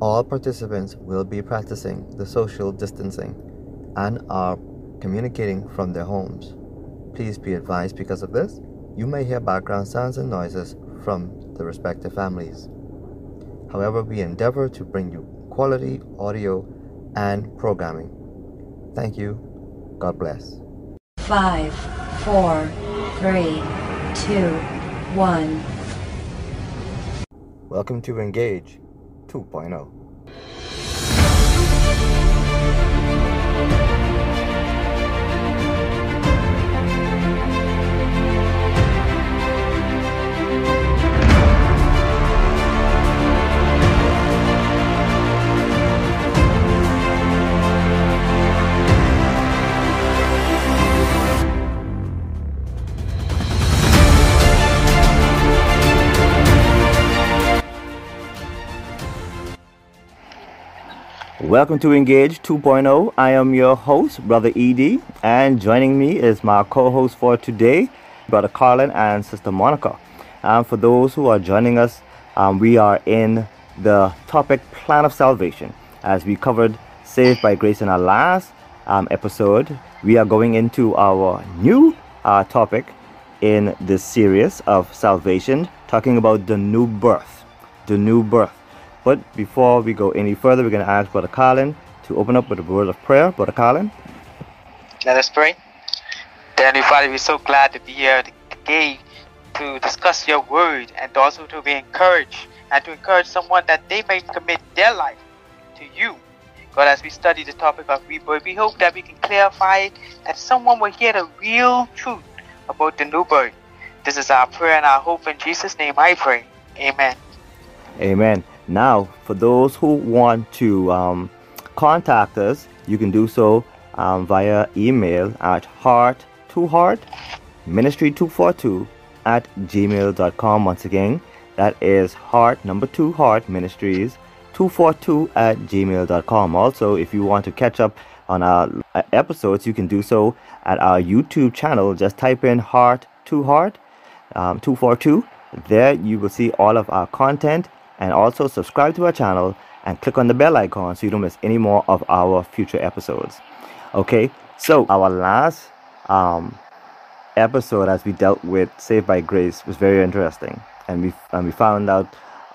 All participants will be practicing the social distancing and are communicating from their homes. Please be advised because of this, you may hear background sounds and noises from the respective families. However, we endeavor to bring you quality audio and programming. Thank you. God bless. Five, four, three, two, one. Welcome to Engage 2.0. Welcome to Engage 2.0. I am your host, Brother Ed, and joining me is my co host for today, Brother Colin and Sister Monica. And for those who are joining us, um, we are in the topic Plan of Salvation. As we covered Saved by Grace in our last um, episode, we are going into our new uh, topic in this series of salvation, talking about the new birth. The new birth. But before we go any further, we're going to ask Brother Colin to open up with a word of prayer. Brother Colin. Let us pray. Heavenly Father, we're so glad to be here today to discuss your word and also to be encouraged and to encourage someone that they may commit their life to you. God, as we study the topic of rebirth, we hope that we can clarify it, that someone will hear the real truth about the new birth. This is our prayer and our hope. In Jesus' name I pray. Amen. Amen. Now, for those who want to um, contact us, you can do so um, via email at heart to heart ministry 242 at gmail.com. Once again, that is heart number two heart ministries 242 at gmail.com. Also, if you want to catch up on our uh, episodes, you can do so at our YouTube channel. Just type in heart to heart um, 242. There you will see all of our content and also subscribe to our channel and click on the bell icon so you don't miss any more of our future episodes. Okay, so our last um, episode as we dealt with Saved by Grace was very interesting, and we and we found out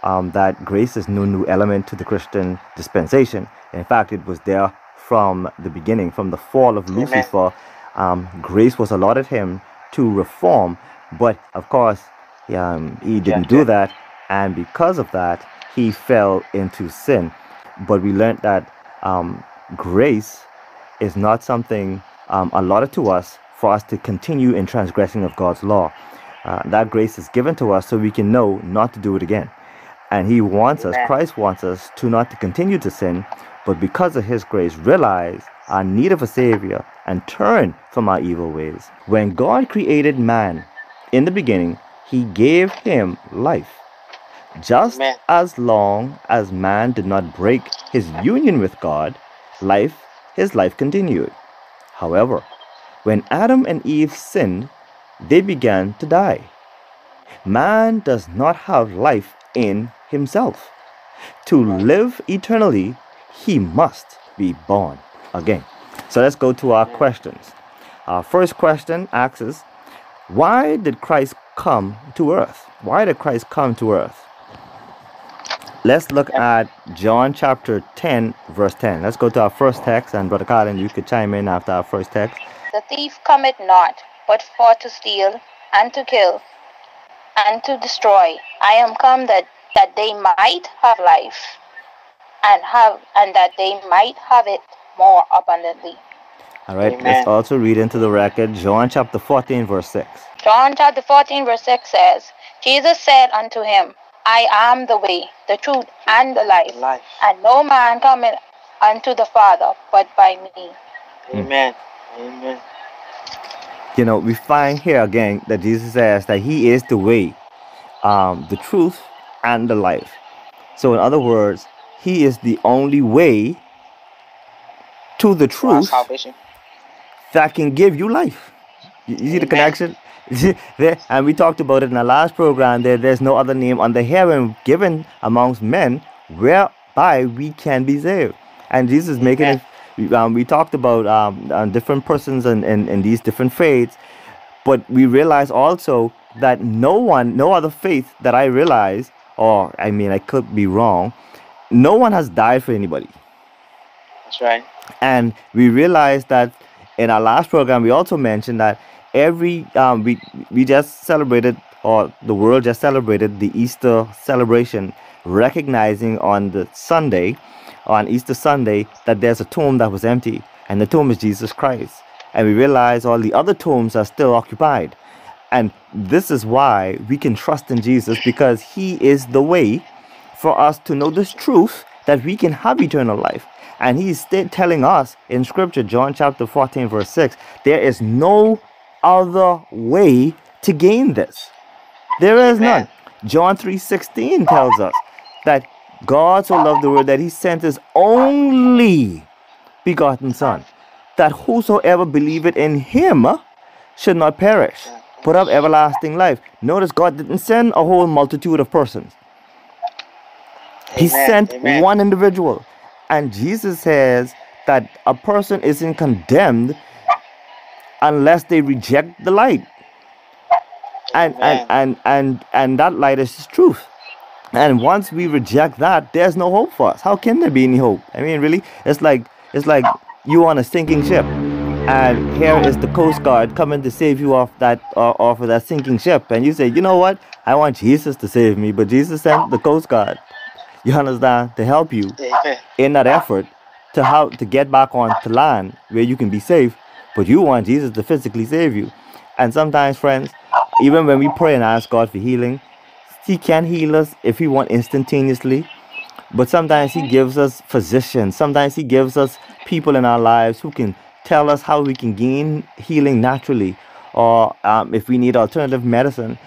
um, that grace is no new element to the Christian dispensation. In fact, it was there from the beginning, from the fall of Lucifer. Um, grace was allotted him to reform, but of course, um, he didn't do that and because of that, he fell into sin. But we learned that um, grace is not something um, allotted to us for us to continue in transgressing of God's law. Uh, that grace is given to us so we can know not to do it again. And He wants us, Christ wants us to not to continue to sin, but because of His grace, realize our need of a Savior and turn from our evil ways. When God created man in the beginning, He gave him life. Just as long as man did not break his union with God, life his life continued. However, when Adam and Eve sinned, they began to die. Man does not have life in himself. To live eternally, he must be born again. So let's go to our questions. Our first question asks us, why did Christ come to earth? Why did Christ come to earth? Let's look at John chapter 10, verse 10. Let's go to our first text, and Brother Colin, you could chime in after our first text. The thief cometh not, but for to steal, and to kill, and to destroy. I am come that, that they might have life, and have and that they might have it more abundantly. All right, Amen. let's also read into the record John chapter 14, verse 6. John chapter 14, verse 6 says, Jesus said unto him, I am the way, the truth, and the life. life. And no man cometh unto the Father but by me. Amen. Amen. You know, we find here again that Jesus says that He is the way, um, the truth, and the life. So, in other words, He is the only way to the truth that can give you life. You, you see the connection? There, and we talked about it in our last program. There, there's no other name under heaven given amongst men whereby we can be saved. And Jesus is making it. Um, we talked about um, uh, different persons and in, in, in these different faiths, but we realize also that no one, no other faith that I realize, or I mean, I could be wrong, no one has died for anybody. That's right. And we realized that in our last program, we also mentioned that every um, we we just celebrated, or the world just celebrated the Easter celebration, recognizing on the Sunday, on Easter Sunday, that there's a tomb that was empty, and the tomb is Jesus Christ. And we realize all the other tombs are still occupied. And this is why we can trust in Jesus because He is the way for us to know this truth that we can have eternal life. And He's telling us in Scripture, John chapter 14, verse 6, there is no other way to gain this. There is none. John 3:16 tells us that God so loved the world that he sent his only begotten son that whosoever believeth in him should not perish but have everlasting life. Notice God didn't send a whole multitude of persons. He Amen, sent amen. one individual. And Jesus says that a person isn't condemned unless they reject the light. And and, Amen. and and and that light is truth. And once we reject that, there's no hope for us. How can there be any hope? I mean, really, it's like it's like you on a sinking ship, and here is the Coast Guard coming to save you off that uh, off of that sinking ship, and you say, you know what? I want Jesus to save me, but Jesus sent the Coast Guard. You understand to help you in that effort to how to get back on to land where you can be safe, but you want Jesus to physically save you. And sometimes, friends, even when we pray and ask God for healing, He can heal us if He want instantaneously. But sometimes He gives us physicians. Sometimes He gives us people in our lives who can tell us how we can gain healing naturally, or um, if we need alternative medicine.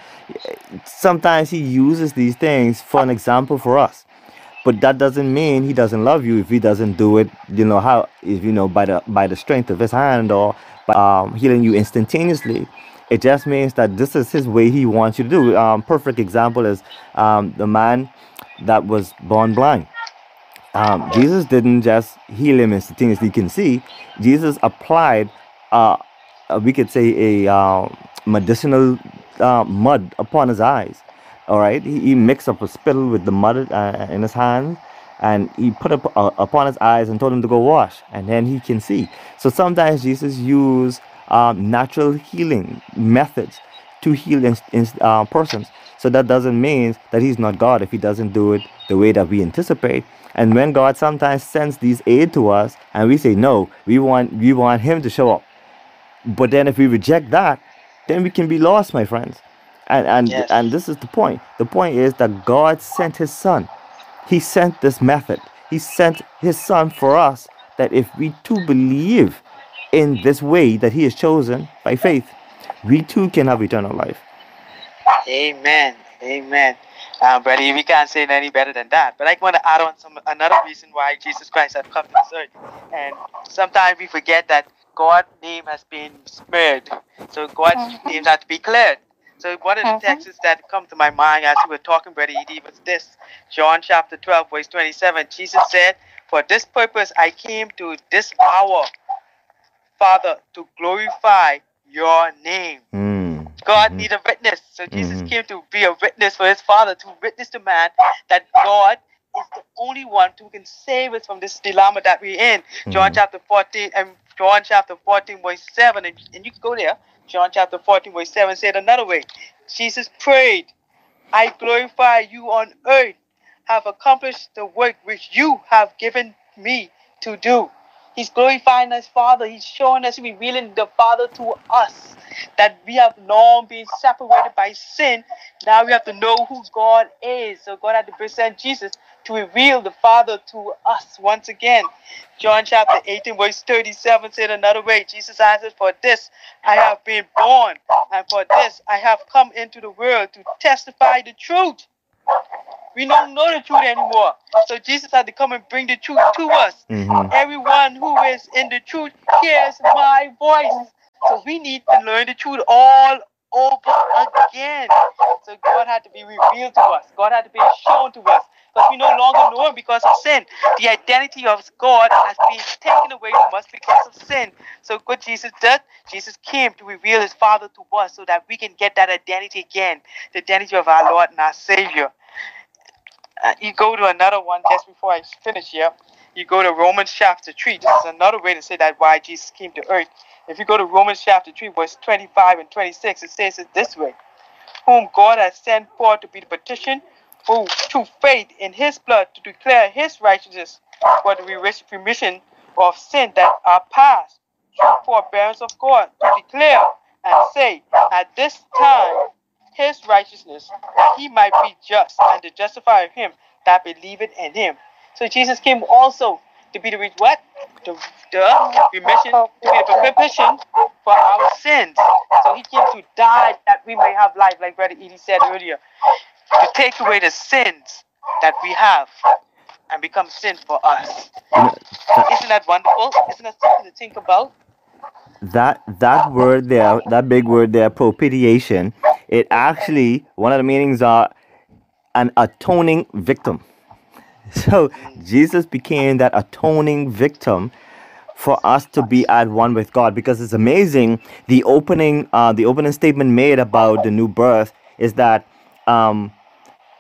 Sometimes He uses these things for an example for us but that doesn't mean he doesn't love you if he doesn't do it you know how if you know by the by the strength of his hand or by um, healing you instantaneously. It just means that this is his way he wants you to do. Um, perfect example is um, the man that was born blind. Um, jesus didn't just heal him instantaneously. You can see jesus applied uh, uh, we could say a uh, medicinal uh, mud upon his eyes all right, he, he mixed up a spittle with the mud uh, in his hand, and he put it uh, upon his eyes and told him to go wash, and then he can see. So sometimes Jesus used um, natural healing methods to heal in, in, uh, persons. So that doesn't mean that he's not God if he doesn't do it the way that we anticipate. And when God sometimes sends these aid to us, and we say no, we want we want Him to show up. But then if we reject that, then we can be lost, my friends. And and Yes. and this is the point. The point is that God sent his son. He sent this method. He sent his son for us that if we too believe in this way that he has chosen by faith, we too can have eternal life. Amen. Amen. Um, brother, we can't say it any better than that. But I want to add on some another reason why Jesus Christ has come to this earth. And sometimes we forget that God's name has been smeared. So God's name has to be cleared. So one of the texts that come to my mind as we were talking, Brother Edie, was this. John chapter 12, verse 27. Jesus said, For this purpose I came to this hour, Father, to glorify your name. Mm. God Mhm. need a witness. So Jesus Mhm. came to be a witness for his father, to witness to man that God is the only one who can save us from this dilemma that we're in. John Mhm. chapter 14 and John chapter 14, verse 7, and, and you can go there. John chapter 14, verse 7 said another way. Jesus prayed, I glorify you on earth, have accomplished the work which you have given me to do. He's glorifying his Father. He's showing us, revealing the Father to us. That we have long been separated by sin. Now we have to know who God is. So God had to present Jesus to reveal the Father to us once again. John chapter 18, verse 37 said another way. Jesus answered, For this I have been born, and for this I have come into the world to testify the truth. We don't know the truth anymore. So Jesus had to come and bring the truth to us. Mhm. Everyone who is in the truth hears my voice. So we need to learn the truth all over again. So God had to be revealed to us. God had to be shown to us. Because we no longer know him because of sin. The identity of God has been taken away from us because of sin. So what Jesus did, Jesus came to reveal his Father to us so that we can get that identity again. The identity of our Lord and our Savior. Uh, you go to another one just before I finish here. You go to Romans chapter 3. This is another way to say that why Jesus came to earth. If you go to Romans chapter 3, verse 25 and 26, it says it this way Whom God has sent forth to be the petition, who through faith in his blood to declare his righteousness for the remission of sin that are past, through forbearance of God, to declare and say, At this time, his righteousness, that he might be just and to justify him that believeth in him. So Jesus came also to be the what? The, the remission, to be the propitiation for our sins. So he came to die that we may have life, like Brother Edie said earlier, to take away the sins that we have and become sin for us. Isn't that wonderful? Isn't that something to think about? that that word there, that big word there, propitiation, it actually one of the meanings are an atoning victim. So Jesus became that atoning victim for us to be at one with God because it's amazing the opening uh, the opening statement made about the new birth is that um,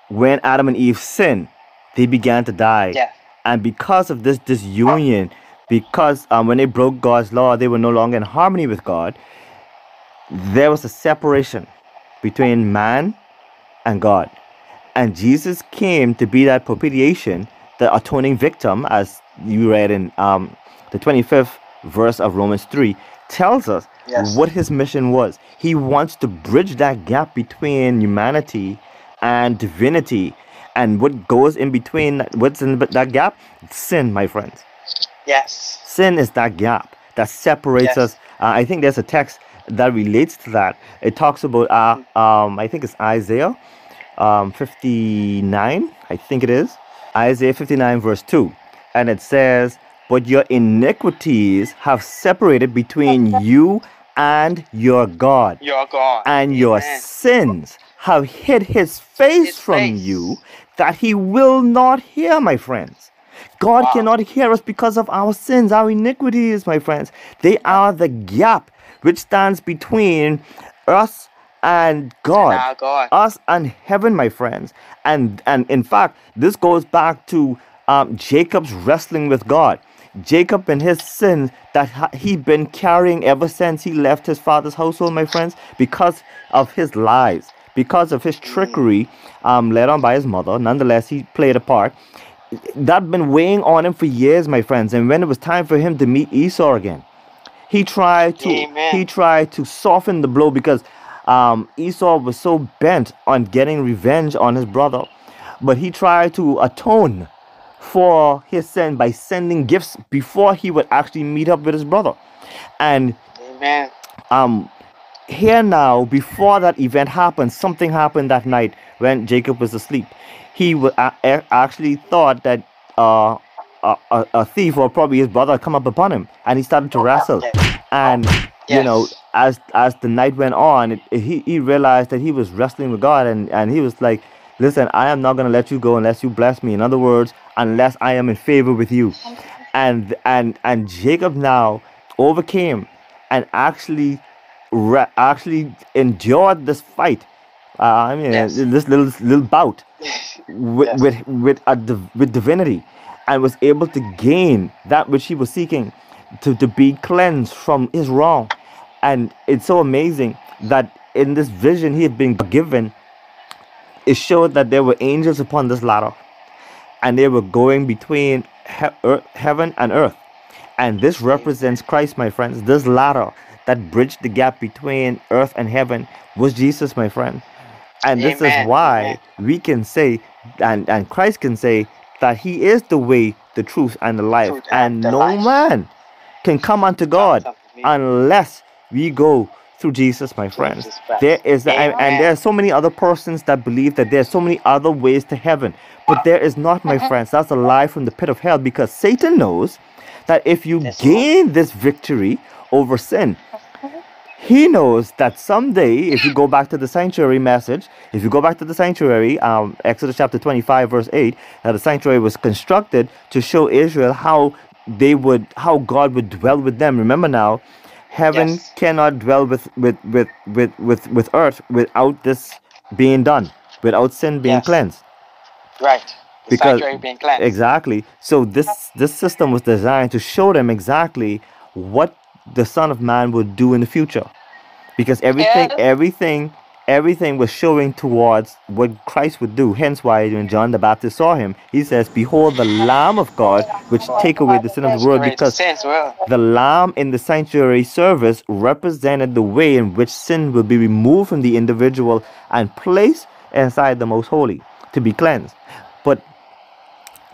when Adam and Eve sinned, they began to die. Yeah. And because of this disunion, because um, when they broke God's law, they were no longer in harmony with God. There was a separation between man and God. And Jesus came to be that propitiation, the atoning victim, as you read in um, the 25th verse of Romans 3, tells us Yes. what his mission was. He wants to bridge that gap between humanity and divinity. And what goes in between, what's in that gap? Sin, my friends. Yes. Sin is that gap that separates Yes. us. Uh, I think there's a text that relates to that. It talks about, uh, um, I think it's Isaiah um, 59, I think it is. Isaiah 59, verse 2. And it says, But your iniquities have separated between you and your God, You're God. and your sins have hid his face His from face. you that he will not hear, my friends. God Wow. cannot hear us because of our sins, our iniquities, my friends. They are the gap which stands between us and God, our God. us and heaven, my friends. And and in fact, this goes back to um, Jacob's wrestling with God. Jacob and his sins that he'd been carrying ever since he left his father's household, my friends, because of his lies, because of his trickery, um, led on by his mother. Nonetheless, he played a part that been weighing on him for years, my friends. And when it was time for him to meet Esau again, he tried to Amen. he tried to soften the blow because um, Esau was so bent on getting revenge on his brother, but he tried to atone for his sin by sending gifts before he would actually meet up with his brother. And Amen. um here now before that event happened something happened that night when jacob was asleep he wa- a- actually thought that uh a, a, a thief or probably his brother had come up upon him and he started to wrestle Yes. you know as as the night went on it, it- he, he realized that he was wrestling with god and and he was like listen i am not going to let you go unless you bless me in other words unless i am in favor with you and and and jacob now overcame and actually re- actually endured this fight uh, i mean Yes. this little little bout with Yes. with with, a div- with divinity and was able to gain that which he was seeking to, to be cleansed from his wrong and it's so amazing that in this vision he had been given it showed that there were angels upon this ladder. And they were going between he- earth, heaven and earth. And this represents christ my friends. This ladder that bridged the gap between earth and heaven was jesus my friend. And this is why amen. we can say and and christ can say that he is the way the truth and the life. Truth and and the no life. man can come unto god unless we go through jesus my friends Jesus Christ. there is and, there are so many other persons that believe that there are so many other ways to heaven but there is not my friends that's a lie from the pit of hell because satan knows that if you Lord. gain this victory over sin he knows that someday, if you go back to the sanctuary message, if you go back to the sanctuary, um, Exodus chapter 25, verse 8, that the sanctuary was constructed to show Israel how they would, how God would dwell with them. Remember now, heaven Yes. cannot dwell with, with, with, with, with, with earth without this being done, without sin being Yes. cleansed. Right. The Because- being cleansed. Exactly. So this this system was designed to show them exactly what the Son of Man would do in the future, because everything, Yes. everything, everything was showing towards what Christ would do. Hence, why when John the Baptist saw him, he says, "Behold, the Lamb of God, which take away the sin of the world." Because the lamb in the sanctuary service represented the way in which sin will be removed from the individual and placed inside the most holy to be cleansed. But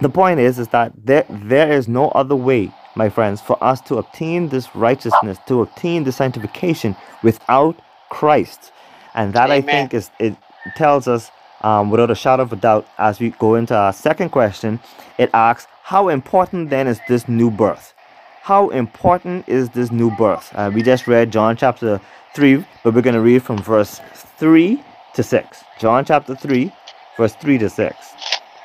the point is is that there there is no other way, my friends, for us to obtain this righteousness, to obtain the sanctification without Christ. And that I think is it tells us um, without a shadow of a doubt as we go into our second question, it asks, how important then is this new birth? How important is this new birth? Uh, we just read John chapter 3, but we're going to read from verse 3 to 6. John chapter 3, verse 3 to 6.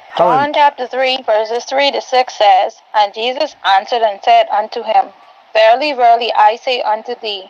How im- John chapter 3, verses 3 to 6 says, And Jesus answered and said unto him, Verily, verily, I say unto thee,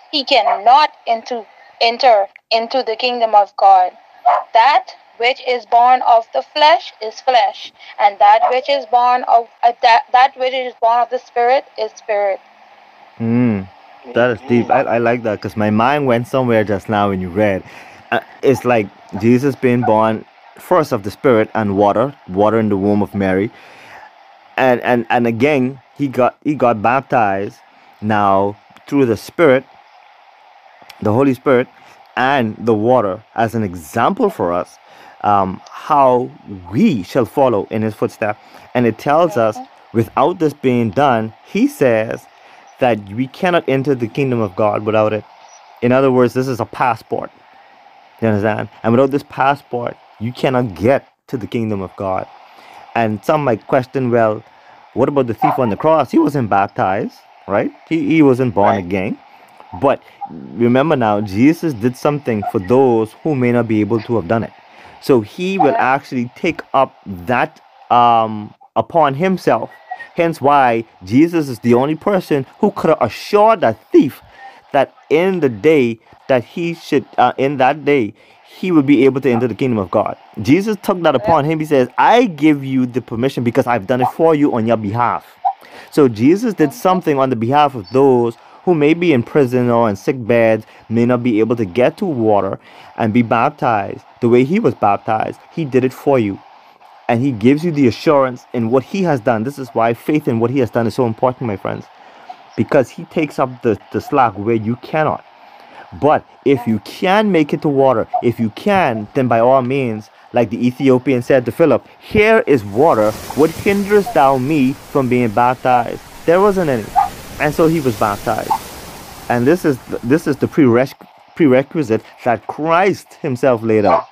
he cannot into, enter into the kingdom of God. That which is born of the flesh is flesh, and that which is born of uh, that, that which is born of the Spirit is spirit. Mm, that is deep. I, I like that because my mind went somewhere just now when you read. Uh, it's like Jesus being born first of the Spirit and water, water in the womb of Mary, and and and again he got he got baptized now through the Spirit, the Holy Spirit, and the water as an example for us um, how we shall follow in his footsteps. And it tells us without this being done, he says that we cannot enter the kingdom of God without it. In other words, this is a passport. You understand? And without this passport, you cannot get to the kingdom of God. And some might question, well, what about the thief on the cross? He wasn't baptized, right? He, he wasn't born Right. again. But remember now, Jesus did something for those who may not be able to have done it. So he will actually take up that um, upon himself. Hence why Jesus is the only person who could have assured that thief that in the day that he should, uh, in that day, he would be able to enter the kingdom of God. Jesus took that upon him. He says, I give you the permission because I've done it for you on your behalf. So Jesus did something on the behalf of those who may be in prison or in sick beds, may not be able to get to water and be baptized the way he was baptized. He did it for you. And he gives you the assurance in what he has done. This is why faith in what he has done is so important, my friends. Because he takes up the, the slack where you cannot. But if you can make it to water, if you can, then by all means, like the Ethiopian said to Philip, here is water. What hinders thou me from being baptized? There wasn't any. And so he was baptized. And this is this is the prereq- prerequisite that Christ himself laid out.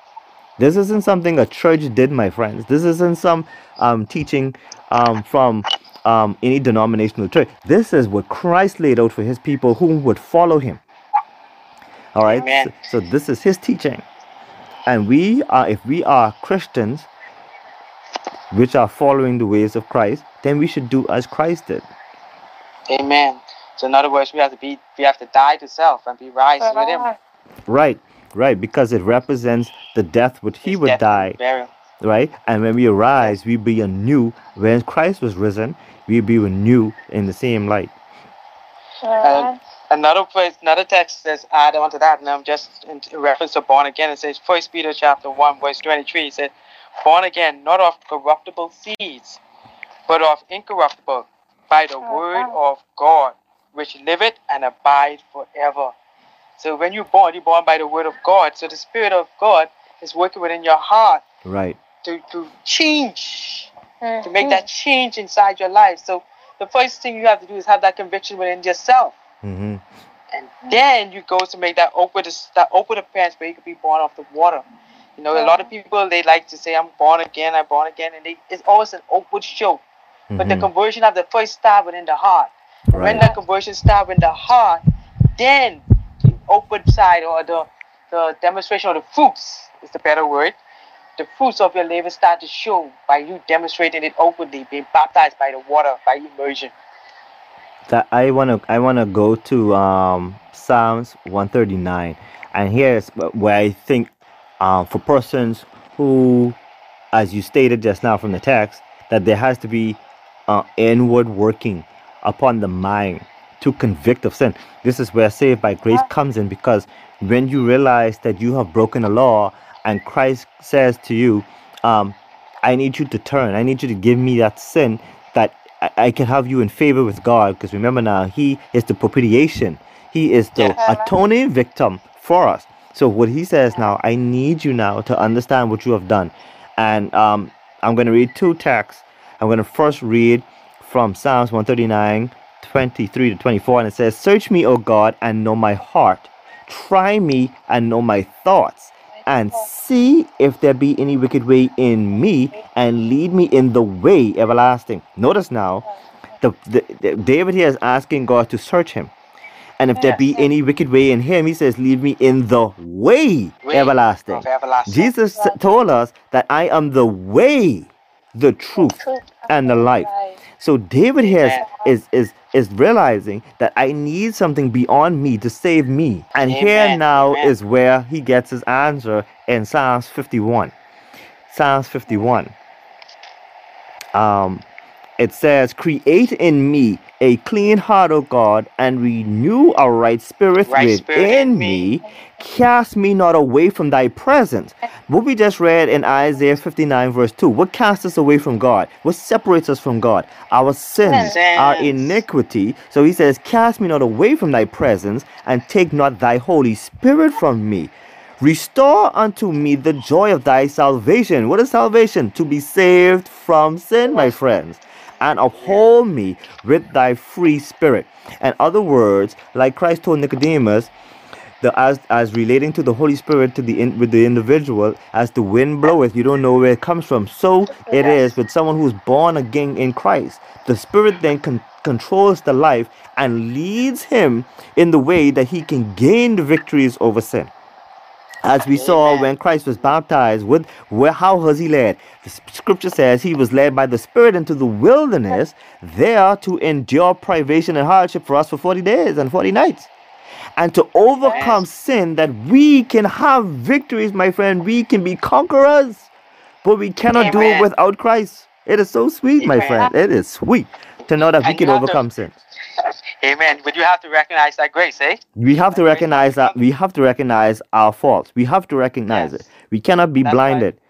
This isn't something a church did, my friends. This isn't some um, teaching um, from um, any denominational church. This is what Christ laid out for his people who would follow him. All right. So, so this is his teaching, and we are, if we are Christians, which are following the ways of Christ, then we should do as Christ did. Amen. So in other words, we have to be, we have to die to self and be raised with Him. Right. Right. Because it represents the death which he His would die. Burial. right? And when we arise, we be anew. When Christ was risen, we be anew in the same light. And another place, another text says add on to that, and I'm just in, in reference to born again. It says First Peter chapter one verse twenty three. It said, "Born again, not of corruptible seeds, but of incorruptible, by the word of God, which liveth and abide forever." So when you're born, you're born by the word of God. So the Spirit of God is working within your heart Right. to, to change, to make that change inside your life. So the first thing you have to do is have that conviction within yourself. Mm-hmm. And then you go to make that open that open appearance where you can be born off the water. You know, a lot of people they like to say, I'm born again, I'm born again, and they, it's always an outward show. But the Mhm. conversion of the first start within the heart. And When the conversion start in the heart, then the open side or the the demonstration of the fruits is the better word. The fruits of your labor start to show by you demonstrating it openly, being baptized by the water, by immersion. that I wanna I wanna go to um, Psalms 139, and here's where I think um, for persons who, as you stated just now from the text, that there has to be uh, inward working upon the mind to convict of sin. This is where saved by grace comes in because when you realize that you have broken the law and Christ says to you, um, I need you to turn. I need you to give me that sin that I, I can have you in favor with God. Because remember now, He is the propitiation. He is the atoning victim for us. So what He says now, I need you now to understand what you have done. And um, I'm going to read two texts. I'm going to first read from Psalms 139, 23 to 24. And it says, Search me, O God, and know my heart. Try me and know my thoughts and see if there be any wicked way in me and lead me in the way everlasting. Notice now, the, the, the- David here is asking God to search him. And if there be any wicked way in him, he says, Lead me in the way, Way everlasting. everlasting. Jesus told us that I am the way, the truth, Truth and the life. So David here is, is, is, is realizing that I need something beyond me to save me. And here now Amen. is where he gets his answer in Psalms 51. Psalms 51. Um, it says, Create in me a clean heart, O God, and renew a right spirit Right spirit within in me. me. Cast me not away from thy presence. What we just read in Isaiah 59, verse 2. What casts us away from God? What separates us from God? Our sins, our iniquity. So he says, Cast me not away from thy presence, and take not thy Holy Spirit from me. Restore unto me the joy of thy salvation. What is salvation? To be saved from sin, my friends. And uphold me with thy free spirit. In other words, like Christ told Nicodemus, the as as relating to the Holy Spirit to the in, with the individual, as the wind bloweth, you don't know where it comes from. So it is with someone who's born again in Christ. The Spirit then con- controls the life and leads him in the way that he can gain the victories over sin. As we saw when Christ was baptized, with where how was he led? The scripture says he was led by the Spirit into the wilderness, there to endure privation and hardship for us for 40 days and 40 nights. And to overcome sin, that we can have victories, my friend. We can be conquerors. But we cannot do it without Christ. It is so sweet, my Amen. friend. It is sweet to know that we can you have to- overcome sin. Amen. But you have to recognize that grace, eh? We have to recognize that we have to recognize our faults. We have to recognize Yes. it. We cannot be That's why- blinded.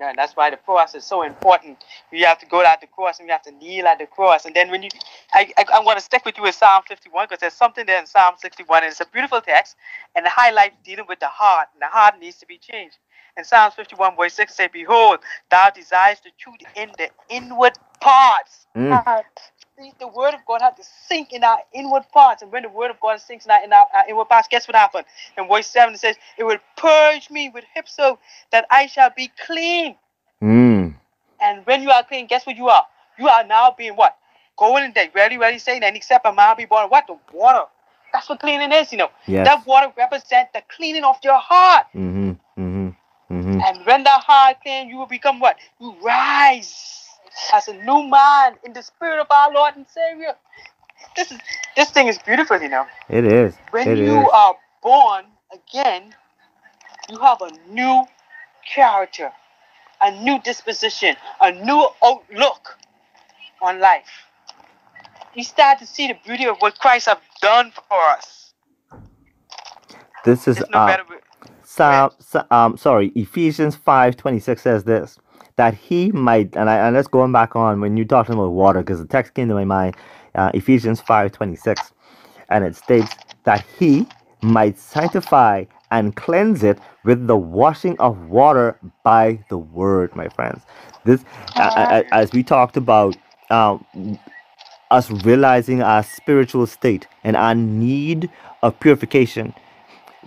Yeah, and that's why the cross is so important. You have to go at the cross and you have to kneel at the cross. And then when you, I, I, I'm going to stick with you with Psalm 51 because there's something there in Psalm 61 and it's a beautiful text and the highlight dealing with the heart. And the heart needs to be changed. And Psalms 51 verse 6 say, Behold, thou desires the truth in the inward parts. Mm. Heart. See, the word of God had to sink in our inward parts. And when the word of God sinks in our, in our, our inward parts, guess what happened? In verse 7 it says, It will purge me with hyssop that I shall be clean. Mm. And when you are clean, guess what you are? You are now being what? Going in there, really, really saying, and except a man be born, what? The water. That's what cleaning is, you know. Yes. That water represents the cleaning of your heart. Mm-hmm. Mm-hmm. Mm-hmm. And when that heart clean, you will become what? You rise as a new man in the spirit of our Lord and Savior. This is this thing is beautiful, you know. It is. When It you is. are born again, you have a new character, a new disposition, a new outlook on life. You start to see the beauty of what Christ have done for us. This is no uh. Psalm, Sa- um, sorry, Ephesians five twenty six says this that he might, and I and let's going back on when you talking about water because the text came to my mind, uh, Ephesians five twenty six, and it states that he, might sanctify and cleanse it with the washing of water by the word, my friends. This, a- as we talked about, um, us realizing our spiritual state and our need of purification.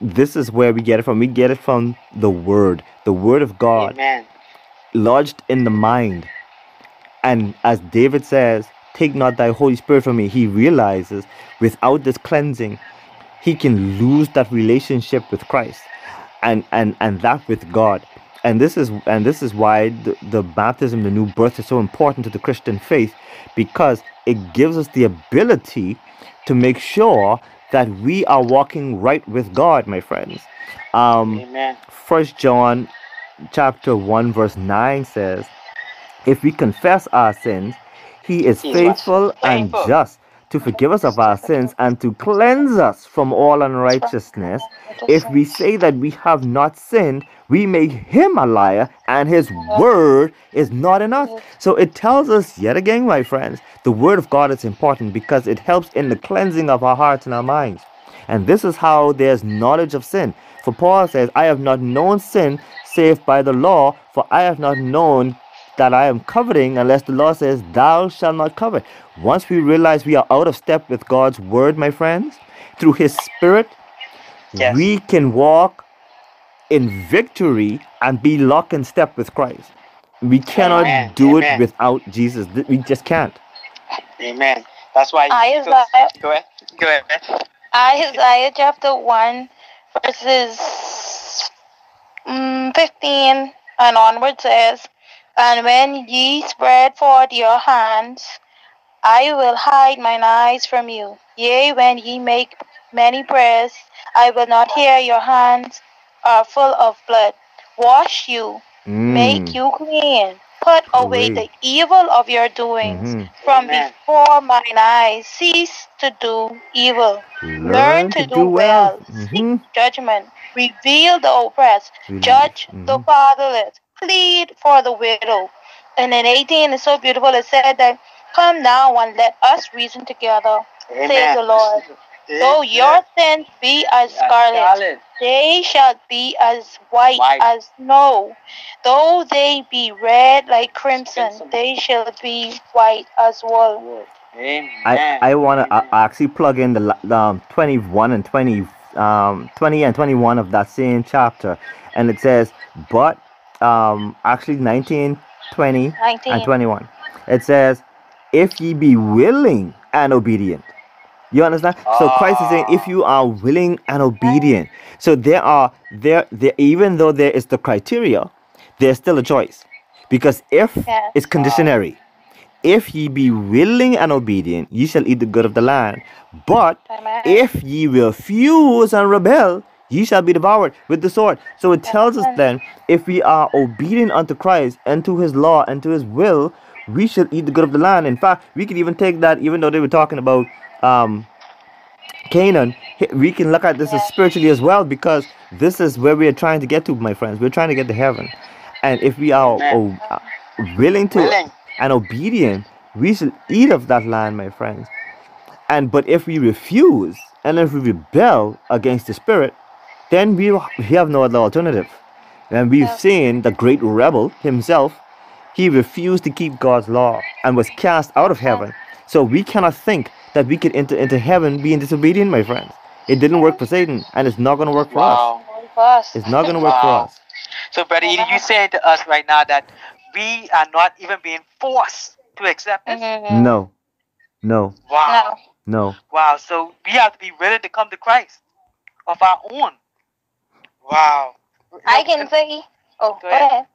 This is where we get it from. We get it from the Word, the Word of God, Amen. Lodged in the mind. And as David says, Take not thy Holy Spirit from me. He realizes without this cleansing, he can lose that relationship with Christ and, and, and that with God. And this is and this is why the, the baptism, the new birth is so important to the Christian faith because it gives us the ability to make sure that we are walking right with God, my friends. Um, Amen. First John chapter 1 verse 9 says, If we confess our sins, he is He is what? faithful and just to forgive us of our sins and to cleanse us from all unrighteousness. If we say that we have not sinned, we make him a liar and his word is not in us. So it tells us yet again, my friends, the word of God is important because it helps in the cleansing of our hearts and our minds. And this is how there's knowledge of sin. For Paul says, I have not known sin save by the law, for I have not known that I am coveting unless the law says, Thou shalt not covet. Once we realize we are out of step with God's word, my friends, through his spirit, Yes. we can walk in victory and be locked in step with Christ. We cannot Amen. do Amen. it without Jesus. We just can't. Amen. That's why. I so- Isaiah, go ahead. Go ahead. man. Isaiah chapter 1, verses 15 and onward says, And when ye spread forth your hands, I will hide mine eyes from you. Yea, when ye make many prayers, I will not hear your hands are full of blood. Wash you, make Mm, you clean. Put away the evil of your doings mhm. from Amen. before mine eyes. Cease to do evil. Learn to do well. Seek Mhm. judgment. Reveal the oppressed. Release. Judge the Mhm. fatherless. Plead for the widow. And in 18, it's so beautiful. It said that, Come now and let us reason together, says Amen. the Lord. Though your sins be as scarlet, scarlet. they shall be as white, White. as snow. Though they be red like crimson, Crimson. they shall be white as wool. Amen. I, I want to Amen. actually plug in the, the um, 21 and 20, um, 20 and 21 of that same chapter. And it says, but um, actually 19, 20, 19. and 21. It says, if ye be willing and obedient. You understand? So Christ is saying, if you are willing and obedient. So there are there there even though there is the criteria, there's still a choice. Because if Yes. it's conditionary, if ye be willing and obedient, ye shall eat the good of the land. But Amen. if ye refuse and rebel, ye shall be devoured with the sword. So it tells us then, if we are obedient unto Christ and to his law and to his will, we shall eat the good of the land. In fact, we could even take that, even though they were talking about um, Canaan, we can look at this as spiritually as well because this is where we are trying to get to, my friends. We're trying to get to heaven. And if we are uh, willing to Willing. and obedient, we shall eat of that land, my friends. And but if we refuse and if we rebel against the Spirit, then we, we have no other alternative. And we've Yeah. seen the great rebel himself, he refused to keep God's law and was cast out of heaven. So we cannot think that we could enter into heaven being disobedient, my friends. It didn't work for Satan, and it's not going to work for us. Wow. Holy Ghost. It's not going to work for us. So, Brother Edie, you saying to us right now that we are not even being forced to accept this? Mhm. No, no, Wow. No. no. Wow. So we have to be ready to come to Christ of our own. Wow. I can say, oh, Go go ahead. ahead.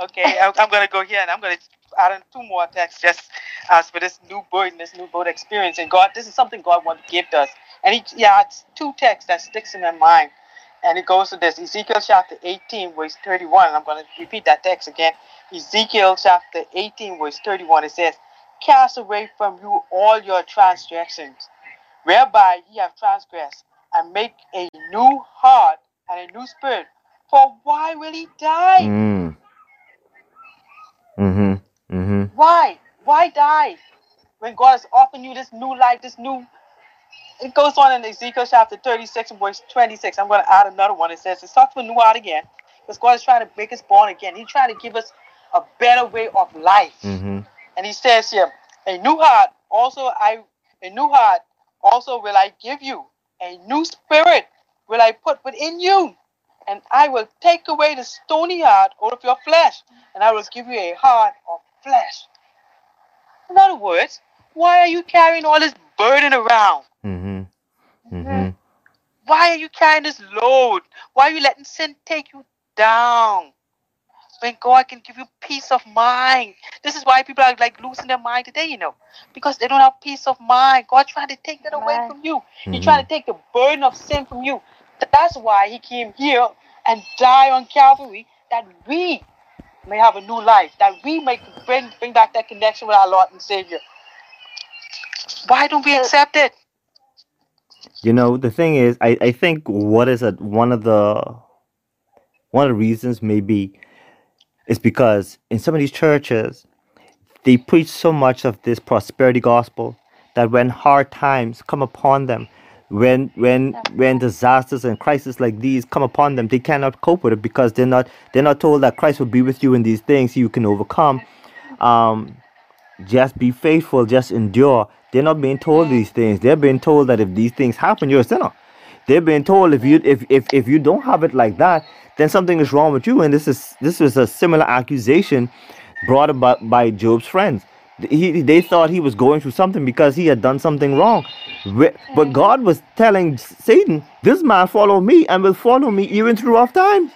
Okay, I'm, I'm going to go here and I'm going in two more texts just as for this new and this new boat experience. And God, this is something God wants to give us. And he, yeah, it's two texts that sticks in my mind. And it goes to this Ezekiel chapter 18, verse 31. And I'm going to repeat that text again. Ezekiel chapter 18, verse 31. It says, Cast away from you all your transgressions, whereby ye have transgressed, and make a new heart and a new spirit. For why will he die? Mm. Mm-hmm. Why? Why die? When God is offering you this new life, this new it goes on in Ezekiel chapter 36 and verse 26. I'm going to add another one. It says, it starts with a new heart again. Because God is trying to make us born again. He's trying to give us a better way of life. Mm-hmm. And he says here, a new heart also I a new heart also will I give you. A new spirit will I put within you. And I will take away the stony heart out of your flesh. And I will give you a heart of flesh. In other words, why are you carrying all this burden around? Mm-hmm. Mm-hmm. Why are you carrying this load? Why are you letting sin take you down? When God can give you peace of mind. This is why people are like losing their mind today, you know, because they don't have peace of mind. God trying to take that away from you. He's Mhm. trying to take the burden of sin from you. That's why He came here and died on Calvary that we may have a new life, that we may bring bring back that connection with our Lord and Savior. Why don't we accept it? You know, the thing is, I, I think what is a, one of the one of the reasons maybe is because in some of these churches they preach so much of this prosperity gospel that when hard times come upon them, when when when disasters and crises like these come upon them, they cannot cope with it because they're not they're not told that Christ will be with you in these things you can overcome. Um, just be faithful, just endure. They're not being told these things. They're being told that if these things happen, you're a sinner. They're being told if you if if, if you don't have it like that, then something is wrong with you. And this is this is a similar accusation brought about by Job's friends. He, they thought he was going through something because he had done something wrong. But God was telling Satan, this man follow me and will follow me even through rough times.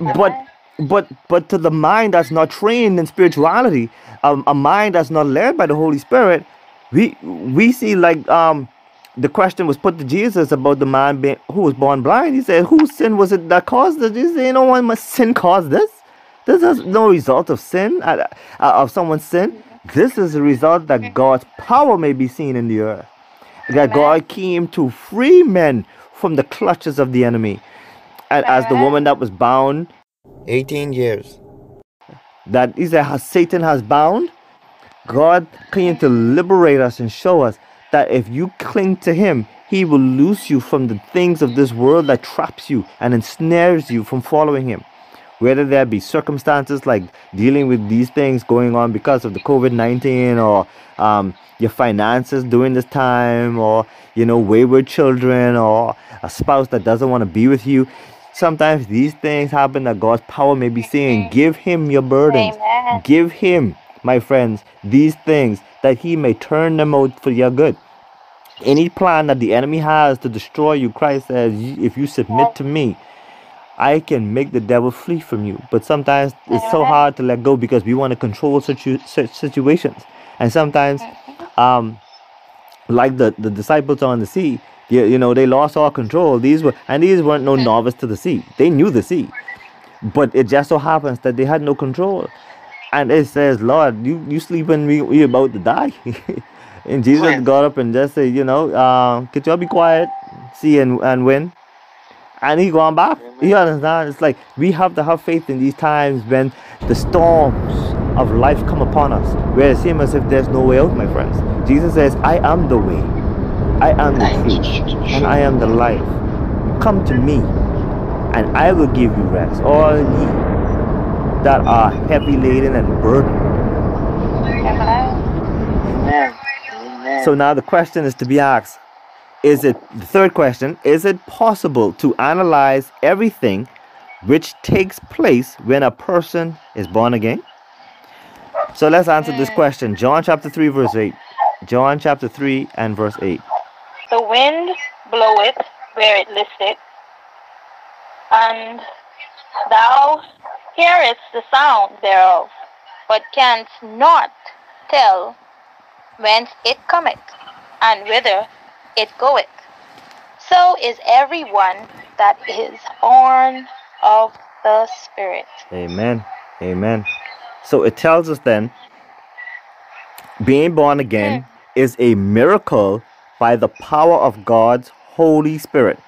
But but but to the mind that's not trained in spirituality, um, a mind that's not led by the Holy Spirit, we we see like um the question was put to Jesus about the man being, who was born blind. He said, "Whose sin was it that caused this?" Jesus said, "No one must sin cause this. This is no result of sin uh, uh, of someone's sin. This is a result that God's power may be seen in the earth. That God came to free men from the clutches of the enemy, and as the woman that was bound 18 years. That is that Satan has bound. God came to liberate us and show us that if you cling to Him, He will loose you from the things of this world that traps you and ensnares you from following Him. Whether there be circumstances like dealing with these things going on because of the COVID 19 or um, your finances during this time or, you know, wayward children or a spouse that doesn't want to be with you. Sometimes these things happen that God's power may be saying, Give Him your burdens. Amen. Give Him, my friends, these things that He may turn them out for your good. Any plan that the enemy has to destroy you, Christ says, if you submit to me, I can make the devil flee from you. But sometimes it's so hard to let go because we want to control situ- such situations. And sometimes, um, like the, the disciples on the sea, you, you know, they lost all control. These were, and these weren't no novice to the sea. They knew the sea. But it just so happens that they had no control. And it says, Lord, you, you sleeping? we, we about to die. and Jesus got up and just said, you know, uh, could y'all be quiet, sea and, and win? And he gone back. You understand? It's like we have to have faith in these times when the storms of life come upon us, where it seems as if there's no way out, my friends. Jesus says, I am the way, I am the truth, and I am the life. Come to me, and I will give you rest. All ye that are heavy laden and burdened. Amen. So now the question is to be asked Is it, the third question, is it possible to analyze everything which takes place when a person is born again? So let's answer this question. John chapter 3, verse 8. John chapter 3 and verse 8. The wind bloweth where it listeth, and thou hearest the sound thereof, but canst not tell whence it cometh, and whither it goeth. So is everyone that is born of the Spirit. Amen. Amen. So it tells us then being born again hmm. is a miracle by the power of God's Holy Spirit.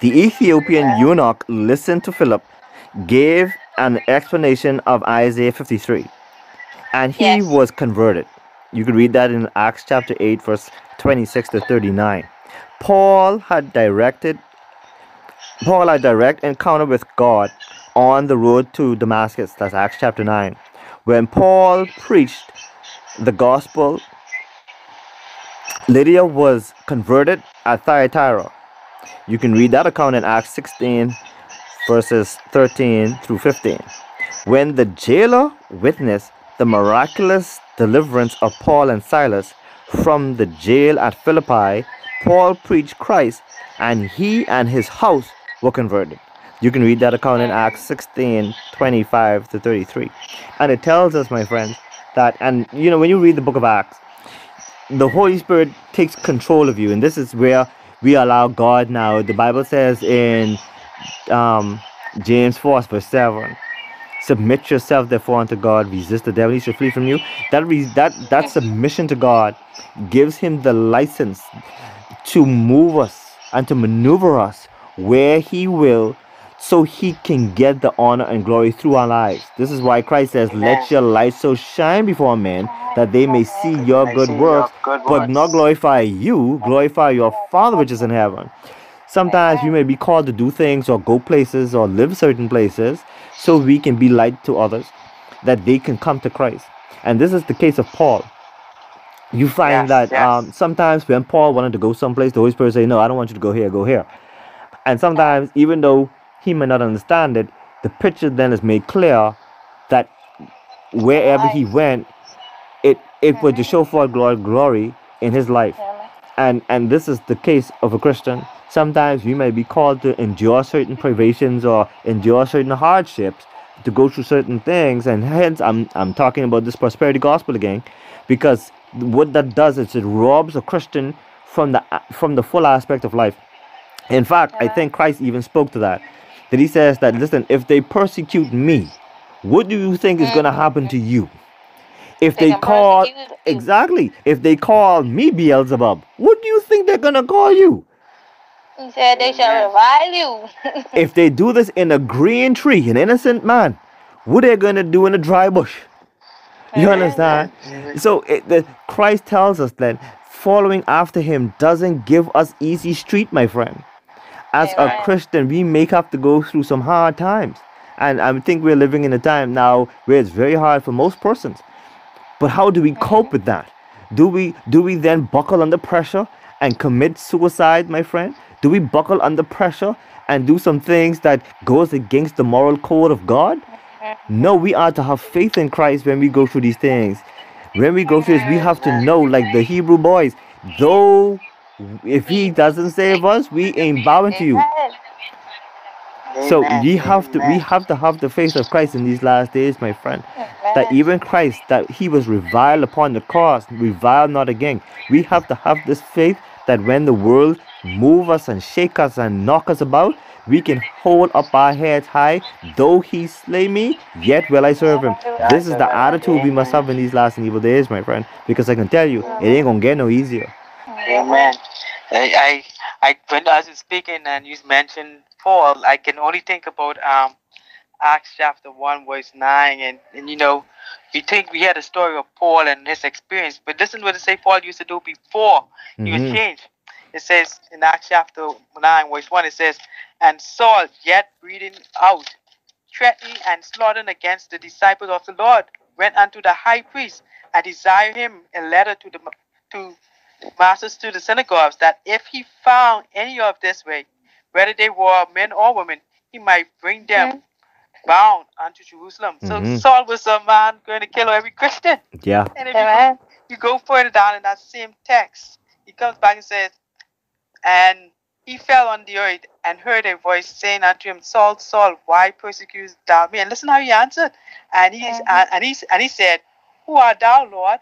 The Ethiopian eunuch listened to Philip, gave an explanation of Isaiah 53, and he Yes. was converted. You could read that in Acts chapter 8, verse 26 to 39. Paul had directed Paul had direct encounter with God on the road to Damascus. That's Acts chapter 9. When Paul preached the gospel, Lydia was converted at Thyatira. You can read that account in Acts 16, verses 13 through 15. When the jailer witnessed the miraculous deliverance of Paul and Silas from the jail at Philippi, Paul preached Christ, and he and his house were converted. You can read that account in Acts 16 25 to 33. And it tells us, my friends, that, and you know, when you read the book of Acts, the Holy Spirit takes control of you, and this is where we allow God now. The Bible says in um, James 4, verse 7 submit yourself therefore unto God, resist the devil, he shall flee from you. That re- that that submission to God gives him the license to move us and to maneuver us where he will so he can get the honor and glory through our lives. This is why Christ says, Let your light so shine before men that they may see your good works, but not glorify you, glorify your Father which is in heaven. Sometimes we may be called to do things or go places or live certain places so we can be light to others, that they can come to Christ. And this is the case of Paul. You find Yes, that yes. um, sometimes when Paul wanted to go someplace, the Holy Spirit say, "No, I don't want you to go here. Go here." And sometimes, even though he may not understand it, the picture then is made clear that wherever he went, it it was to show forth glory, glory in his life. And and this is the case of a Christian. Sometimes we may be called to endure certain privations or endure certain hardships to go through certain things, and hence I'm I'm talking about this prosperity gospel again, because what that does is it robs a Christian from the from the full aspect of life. In fact, I think Christ even spoke to that. That he says that listen, if they persecute me, what do you think is going to happen to you? If They they call exactly, if they call me Beelzebub, what do you think they're going to call you? He said they shall revile you. If they do this in a green tree, an innocent man, what are they going to do in a dry bush? You understand? So it, the, Christ tells us that following after him doesn't give us easy street, my friend. As a Christian, we may have to go through some hard times. And I think we're living in a time now where it's very hard for most persons. But how do we mm-hmm. cope with that? Do we do we then buckle under pressure and commit suicide, my friend? Do we buckle under pressure and do some things that goes against the moral code of God? No, we are to have faith in Christ when we go through these things. When we go through this, we have to know, like the Hebrew boys, though if he doesn't save us, we ain't bowing to you. So we have to we have to have the faith of Christ in these last days, my friend. That even Christ, that he was reviled upon the cross, reviled not again. We have to have this faith that when the world move us and shake us and knock us about, we can hold up our heads high. Though he slay me, yet will I serve him. This is the attitude we must have in these last and evil days, my friend. Because I can tell you, it ain't gonna get no easier. Amen. I, I, I, when I was speaking and you mentioned Paul, I can only think about um, Acts chapter one, verse nine, and and you know, we think we had a story of Paul and his experience, but listen what it say Paul used to do before he was Mhm. changed. It says in Acts chapter nine, verse one, it says, and Saul yet breathing out, threatening and slaughtering against the disciples of the Lord, went unto the high priest and desired him a letter to the to masters to the synagogues that if he found any of this way, whether they were men or women, he might bring them bound unto Jerusalem. So Mhm. Saul was a man going to kill every Christian. Yeah. And if you go, you go further down in that same text, he comes back and says, And he fell on the earth and heard a voice saying unto him, Saul, Saul, why persecutest thou me? And listen how he answered. And he Mhm. and, and he and he said, Who art thou, Lord?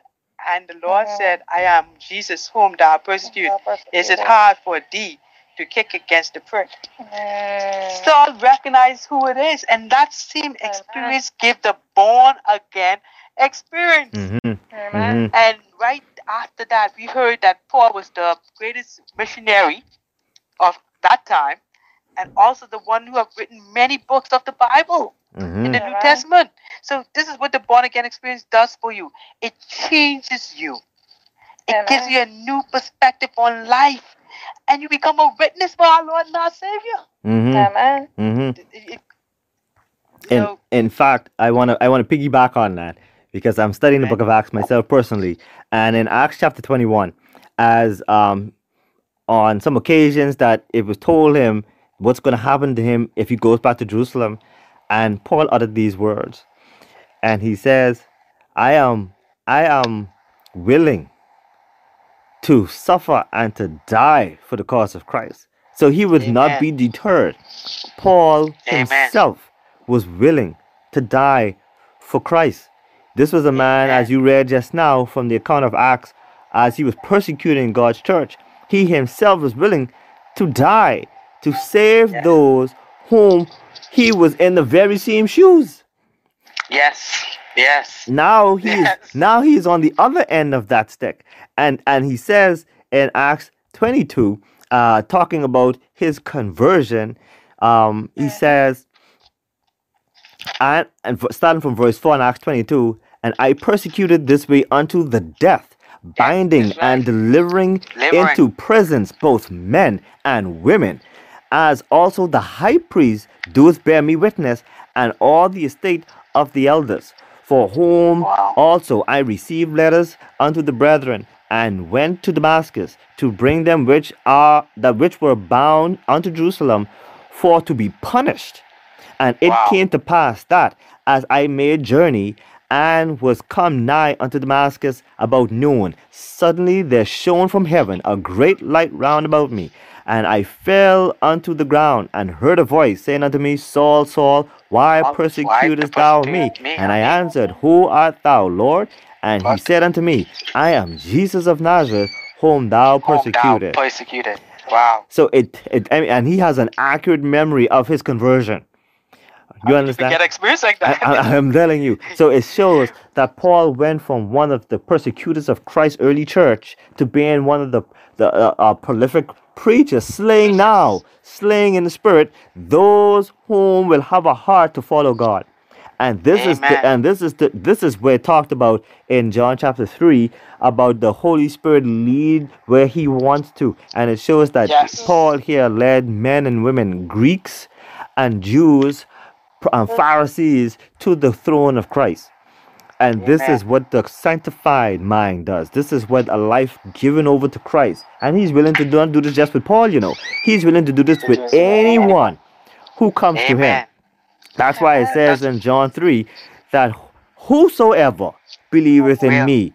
And the Lord Mhm. said, I am Jesus whom thou persecute. Is it hard for thee to kick against the prick? Mm. Saul recognized who it is, and that same experience gave the born again experience. hmm Amen. hmm And right after that, we heard that Paul was the greatest missionary of that time, and also the one who have written many books of the Bible hmm in the New Amen. Testament. So this is what the born again experience does for you. It changes you. It gives you a new perspective on life. and you become a witness for our Lord and our Savior. Mm-hmm. Amen. Mm-hmm. It- it- In, know, in fact, I want to I want to piggyback on that because I'm studying the book of Acts myself personally, and in Acts chapter 21, as um on some occasions that it was told him what's going to happen to him if he goes back to Jerusalem, and Paul uttered these words, and he says, "I am I am willing to suffer and to die for the cause of Christ." So he would not be deterred. Paul Amen. himself was willing to die for Christ. This was a man, as you read just now from the account of Acts, as he was persecuting God's church. He himself was willing to die to save those whom he was in the very same shoes. yes, yes. Now he is Yes. now he's on the other end of that stick. And and he says in Acts 22, uh, talking about his conversion, um, he says, and, and starting from verse 4 in Acts 22, and I persecuted this way unto the death, binding right. and delivering Delivering. into prisons both men and women, as also the high priest doeth bear me witness, and all the estate of the elders, for whom Wow. also I received letters unto the brethren, and went to Damascus to bring them which are that which were bound unto Jerusalem, for to be punished. And it Wow. came to pass that as I made journey and was come nigh unto Damascus about noon, suddenly there shone from heaven a great light round about me. And I fell unto the ground and heard a voice saying unto me, Saul, Saul, why persecutest thou me? And I answered, Who art thou, Lord? And he said unto me, I am Jesus of Nazareth, whom thou Whom thou persecuted. persecuted. Wow. So it, it and he has an accurate memory of his conversion. You understand? get experience like that. I, I'm telling you. So it shows that Paul went from one of the persecutors of Christ's early church to being one of the the uh, uh, prolific preachers, slaying now, slaying in the spirit those whom will have a heart to follow God. And this is the, and this is the this is where it talked about in John chapter three about the Holy Spirit lead where He wants to, and it shows that Yes. Paul here led men and women, Greeks and Jews, and um, Pharisees to the throne of Christ. And this is what the sanctified mind does. This is what a life given over to Christ. And he's willing to do, do this just with Paul, you know. He's willing to do this with anyone who comes to him. That's why it says in John 3 that whosoever believeth in me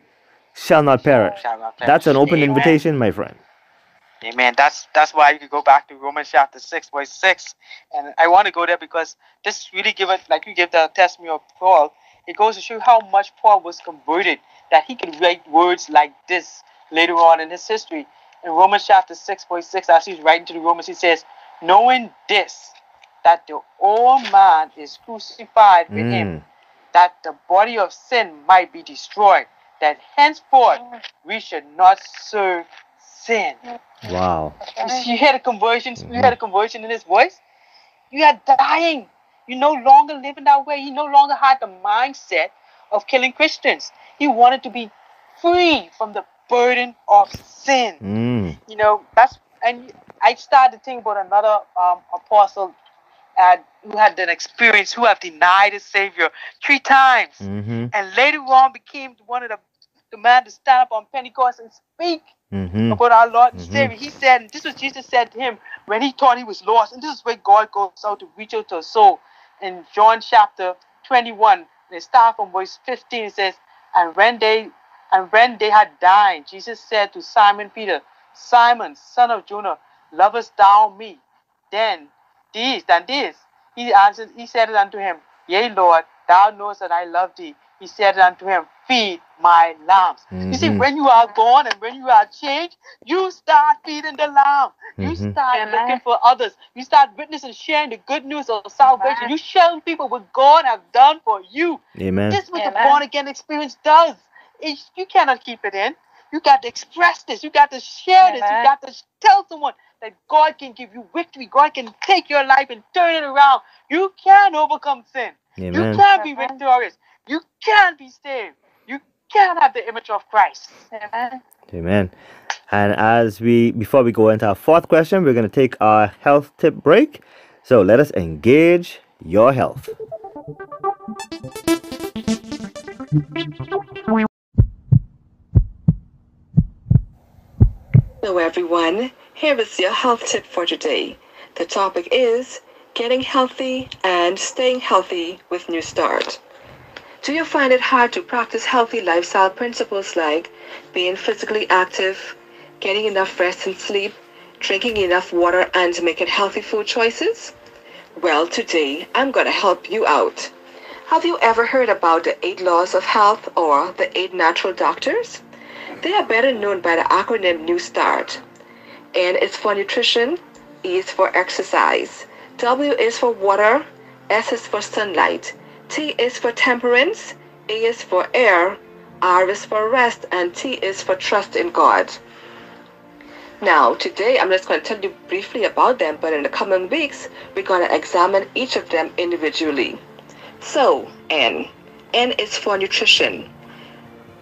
shall not perish. That's an open invitation, my friend. Amen. That's that's why you could go back to Romans chapter six, verse six, and I want to go there because this really give it like you give the testimony of Paul. It goes to show how much Paul was converted that he could write words like this later on in his history. In Romans chapter six, verse six, as he's writing to the Romans, he says, "Knowing this, that the old man is crucified with him, Mm. that the body of sin might be destroyed, that henceforth we should not serve sin." Wow. You see- a hear the conversion. You hear a conversion in his voice. You are dying. You no longer living that way. He no longer had the mindset of killing Christians. He wanted to be free from the burden of sin. Mm. You know that's and I started to think about another um, apostle uh, who had an experience who have denied his Savior three times Mm-hmm. and later on became one of the the man to stand up on Pentecost and speak Mm-hmm. about our Lord and Mhm. Savior. He said, this was Jesus said to him when he thought he was lost, and this is where God goes out to reach out to a soul. In John chapter 21, and it starts from verse 15, it says, And when they and when they had dined, Jesus said to Simon Peter, Simon, son of Jonah, lovest thou me? Then this, then this, he answered, he said unto him, Yea, Lord, thou knowest that I love thee. He said unto him, Feed my lambs. You see, Mhm. when you are gone and when you are changed, you start feeding the lamb. You Mhm. start Amen. looking for others. You start witnessing, sharing the good news of salvation. Amen. You sharing people what God have done for you. Amen. This is what the born again experience does. It's, you cannot keep it in. You got to express this. You got to share this. You Amen. got to tell someone that God can give you victory. God can take your life and turn it around. You can overcome sin. You can be victorious. You can be saved. You can have the image of Christ. Amen. Amen. And as we before we go into our fourth question, we're going to take our health tip break. So let us engage your health. Hello everyone, here is your health tip for today. The topic is getting healthy and staying healthy with New Start. Do you find it hard to practice healthy lifestyle principles like being physically active, getting enough rest and sleep, drinking enough water, and making healthy food choices? Well, today I'm going to help you out. Have you ever heard about the eight laws of health or the eight natural doctors? They are better known by the acronym New Start. N is for nutrition, E is for exercise, W is for water, S is for sunlight, T is for temperance, A is for air, R is for rest, and T is for trust in God. Now, today I'm just going to tell you briefly about them, but in the coming weeks, we're going to examine each of them individually. So, N. N is for nutrition.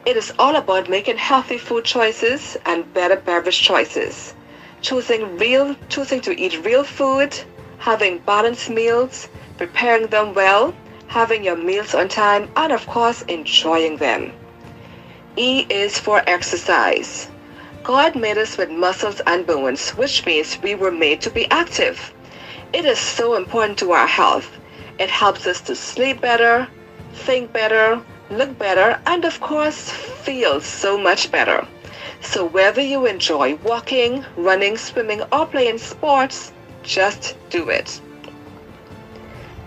It is all about making healthy food choices and better beverage choices. Choosing real, choosing to eat real food, having balanced meals, preparing them well, having your meals on time, and of course, enjoying them. E is for exercise. God made us with muscles and bones, which means we were made to be active. It is so important to our health. It helps us to sleep better, think better, look better, and of course, feel so much better. So whether you enjoy walking, running, swimming, or playing sports, just do it.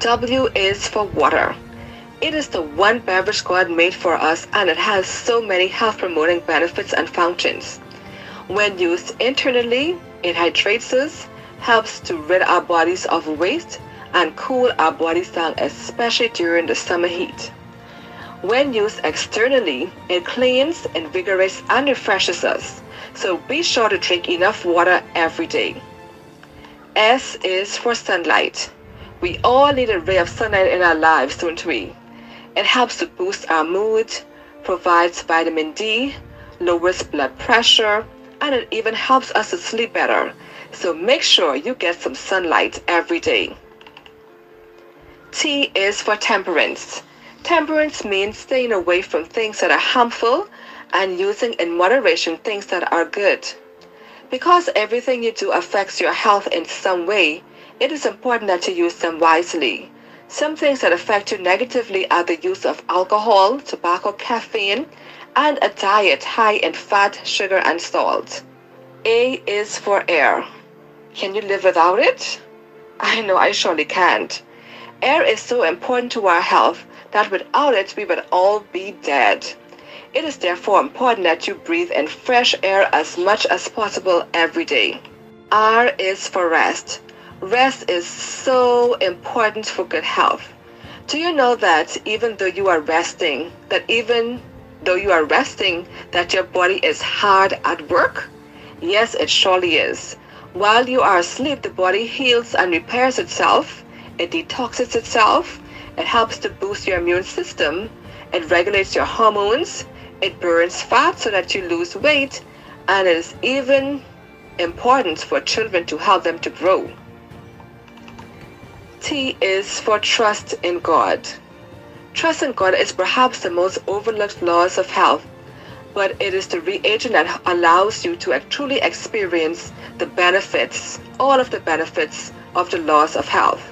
W is for water. It is the one beverage God made for us and it has so many health promoting benefits and functions. When used internally, it hydrates us, helps to rid our bodies of waste, and cool our bodies down, especially during the summer heat. When used externally, it cleans, invigorates, and refreshes us. So be sure to drink enough water every day. S is for sunlight. We all need a ray of sunlight in our lives, don't we? It helps to boost our mood, provides vitamin D, lowers blood pressure, and it even helps us to sleep better. So make sure you get some sunlight every day. T is for temperance. Temperance means staying away from things that are harmful and using in moderation things that are good. Because everything you do affects your health in some way, it is important that you use them wisely. Some things that affect you negatively are the use of alcohol, tobacco, caffeine, and a diet high in fat, sugar, and salt. A is for air. Can you live without it? I know I surely can't. Air is so important to our health that without it we would all be dead. It is therefore important that you breathe in fresh air as much as possible every day. R is for rest. Rest is so important for good health. Do you know that even though you are resting, that even though you are resting, that your body is hard at work? Yes, it surely is. While you are asleep, the body heals and repairs itself, it detoxes itself, it helps to boost your immune system, it regulates your hormones, it burns fat so that you lose weight, and it is even important for children to help them to grow. T is for trust in God. Trust in God is perhaps the most overlooked laws of health, but it is the reagent that allows you to truly experience the benefits, all of the benefits of the laws of health.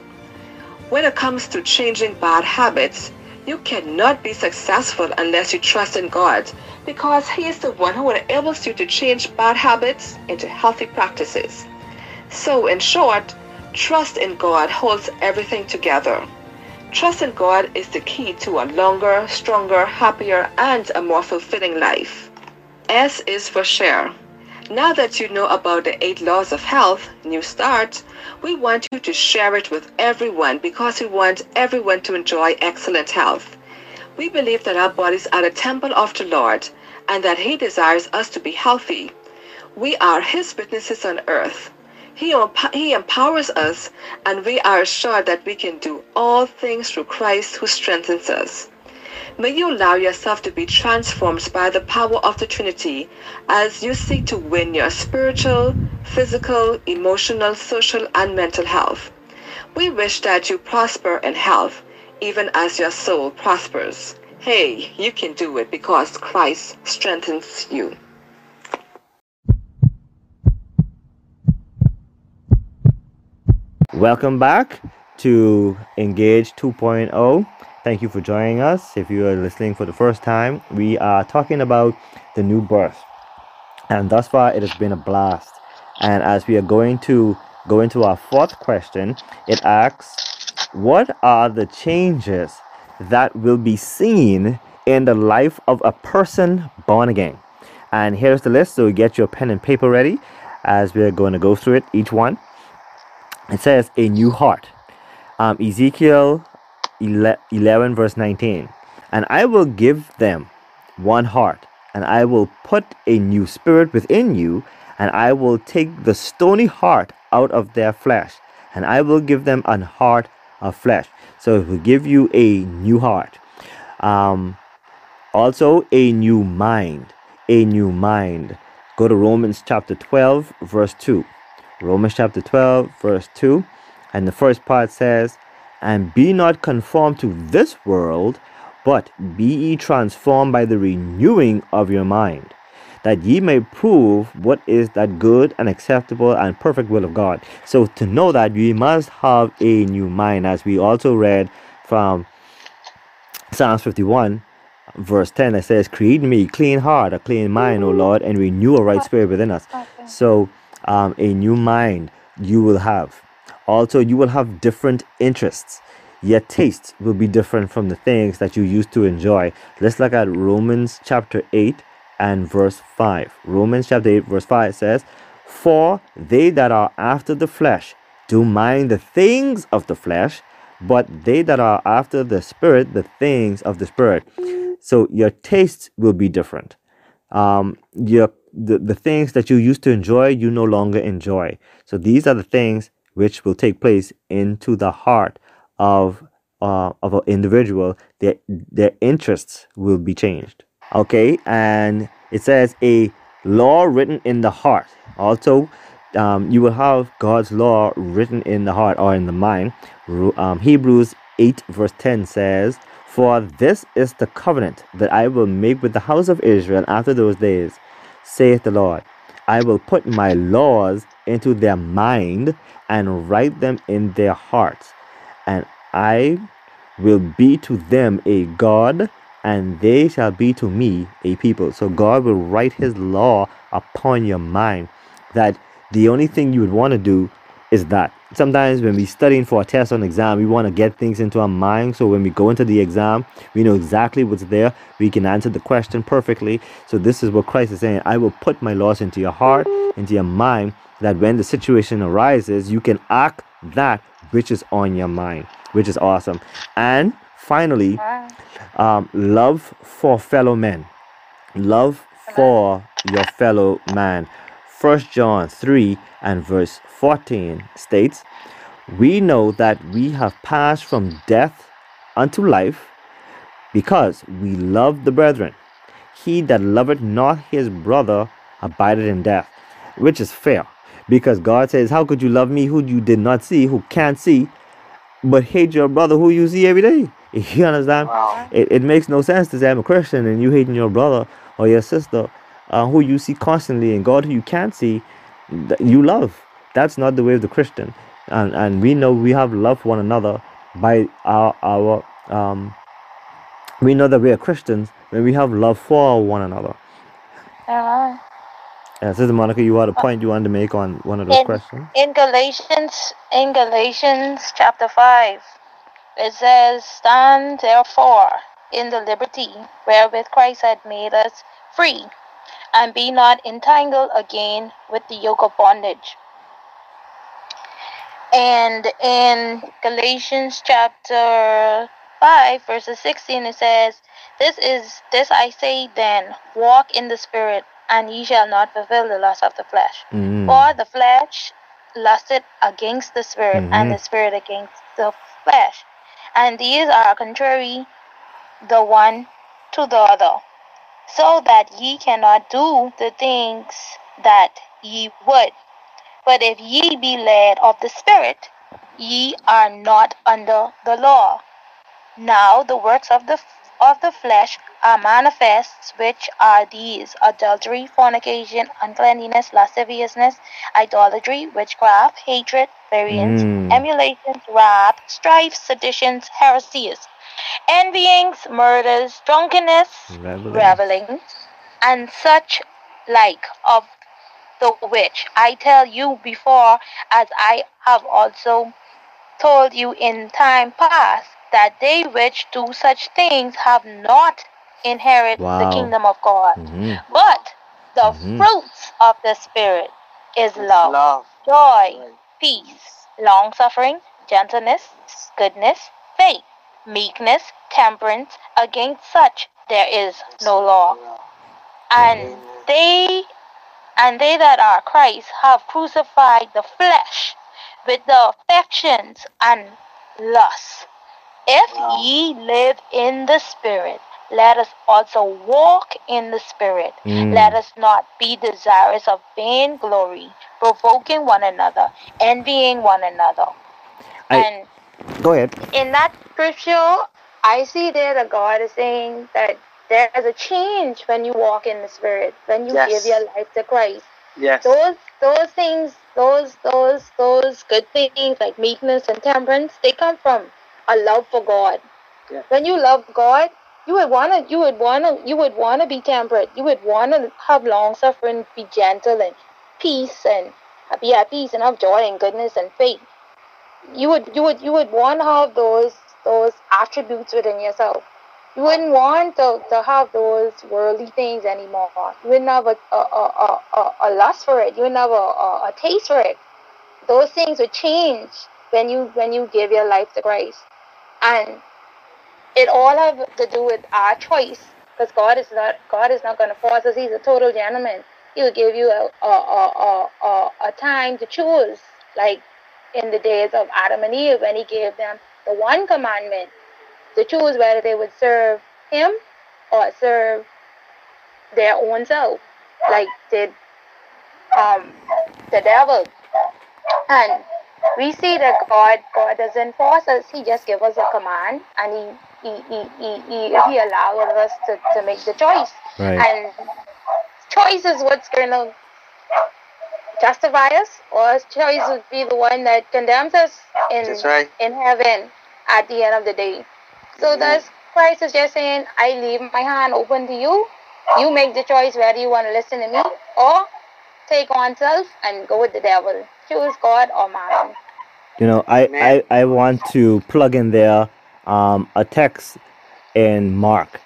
When it comes to changing bad habits, you cannot be successful unless you trust in God because He is the one who enables you to change bad habits into healthy practices. So, in short, trust in God holds everything together. Trust in God is the key to a longer, stronger, happier, and a more fulfilling life. S is for share. Now that you know about the eight laws of health, New Start, we want you to share it with everyone because we want everyone to enjoy excellent health. We believe that our bodies are the temple of the Lord and that He desires us to be healthy. We are His witnesses on earth. He, he empowers us, and we are assured that we can do all things through Christ who strengthens us. May you allow yourself to be transformed by the power of the Trinity as you seek to win your spiritual, physical, emotional, social, and mental health. We wish that you prosper in health, even as your soul prospers. Hey, you can do it because Christ strengthens you. Welcome back to Engage 2.0. Thank you for joining us. If you are listening for the first time, we are talking about the new birth. And thus far, it has been a blast. And as we are going to go into our fourth question, it asks, What are the changes that will be seen in the life of a person born again? And here's the list. So get your pen and paper ready as we're going to go through it, each one. It says, A new heart. Um, Ezekiel 11, verse 19. And I will give them one heart, and I will put a new spirit within you, and I will take the stony heart out of their flesh, and I will give them an heart of flesh. So it will give you a new heart. Um, also, a new mind. A new mind. Go to Romans chapter 12, verse 2. Romans chapter 12, verse 2. And the first part says, And be not conformed to this world, but be ye transformed by the renewing of your mind, that ye may prove what is that good and acceptable and perfect will of God. So to know that we must have a new mind, as we also read from Psalms 51, verse 10, that says, Create me a clean heart, a clean mind, O Lord, and renew a right spirit within us. So um, a new mind you will have. Also, you will have different interests. Your tastes will be different from the things that you used to enjoy. Let's look at Romans chapter 8 and verse 5. Romans chapter 8, verse 5 says, For they that are after the flesh do mind the things of the flesh, but they that are after the spirit, the things of the spirit. So your tastes will be different. Um, your the, the things that you used to enjoy, you no longer enjoy. So these are the things which will take place into the heart of uh, of an individual. Their their interests will be changed. Okay, and it says a law written in the heart. Also, um, you will have God's law written in the heart or in the mind. Um, Hebrews 8 verse 10 says, For this is the covenant that I will make with the house of Israel after those days saith the Lord. I will put my laws into their mind and write them in their hearts, and I will be to them a God, and they shall be to me a people. So God will write his law upon your mind that the only thing you would want to do is that sometimes when we're studying for a test or an exam we want to get things into our mind so when we go into the exam we know exactly what's there we can answer the question perfectly. So this is what christ is saying i will put my laws into your heart into your mind that when the situation arises you can act that which is on your mind which is awesome. And finally um, love for fellow men. Love for your fellow man First John 3 and verse 14 states, We know that we have passed from death unto life because we love the brethren. He that loveth not his brother abideth in death, which is fair because God says, How could you love me who you did not see, who can't see, but hate your brother who you see every day? You understand? Wow. It, it makes no sense to say I'm a Christian and you hating your brother or your sister uh, who you see constantly and God who you can't see, you love. That's not the way of the Christian. And, and we know we have love for one another by our, our um, we know that we are Christians when we have love for one another. Uh, yeah, Sister Monica, you had a point you wanted to make on one of those in, questions. In Galatians, in Galatians chapter five, it says, "Stand therefore in the liberty wherewith Christ had made us free, and be not entangled again with the yoke of bondage. And in Galatians chapter 5, verses 16, it says, This is this I say then, walk in the spirit, and ye shall not fulfill the lust of the flesh. Mm. For the flesh lusteth against the spirit, mm-hmm. and the spirit against the flesh. And these are contrary the one to the other, so that ye cannot do the things that ye would. But if ye be led of the Spirit, ye are not under the law. Now the works of the of the flesh are manifest, which are these adultery, fornication, uncleanness, lasciviousness, idolatry, witchcraft, hatred, variance, Mm. emulations, wrath, strife, seditions, heresies, envyings, murders, drunkenness, Revelings. revelings, and such like of the which I tell you before, as I have also told you in time past, that they which do such things have not inherit Wow. the kingdom of God. Mhm. But the Mhm. fruits of the Spirit is love, Love. joy, peace, long suffering, gentleness, goodness, faith, meekness, temperance. Against such there is no law. And they and they that are Christ have crucified the flesh with the affections and lusts. If ye live in the Spirit, let us also walk in the Spirit. Mm. Let us not be desirous of vainglory, provoking one another, envying one another. I- and Go ahead. in that scripture, I see there that God is saying that there is a change when you walk in the Spirit, when you Yes. give your life to Christ. Yes. Those those things, those those those good things like meekness and temperance, they come from a love for God. Yeah. When you love God, you would wanna you would wanna you would wanna be temperate. You would wanna have long suffering, be gentle and peace and be at peace and have joy and goodness and faith you would you would you would want to have those those attributes within yourself. You wouldn't want to, to have those worldly things anymore. You wouldn't have a a, a, a, a lust for it. You wouldn't have a, a, a taste for it. Those things would change when you when you give your life to Christ. And it all have to do with our choice. Because God is not God is not gonna force us. He's a total gentleman. He'll give you a, a, a, a, a time to choose. Like in the days of Adam and Eve when he gave them the one commandment to choose whether they would serve him or serve their own self, like did um, the devil. And we see that God God doesn't force us, he just gives us a command and he he, he, he, he, he allows us to, to make the choice. Right. And choice is what's gonna justify us, or choice would be the one that condemns us in right. in heaven at the end of the day. So Amen. that's Christ is just saying, I leave my hand open to you. You make the choice whether you want to listen to me or take on self and go with the devil. Choose God or man. You know, I, I, I want to plug in there um, a text in Mark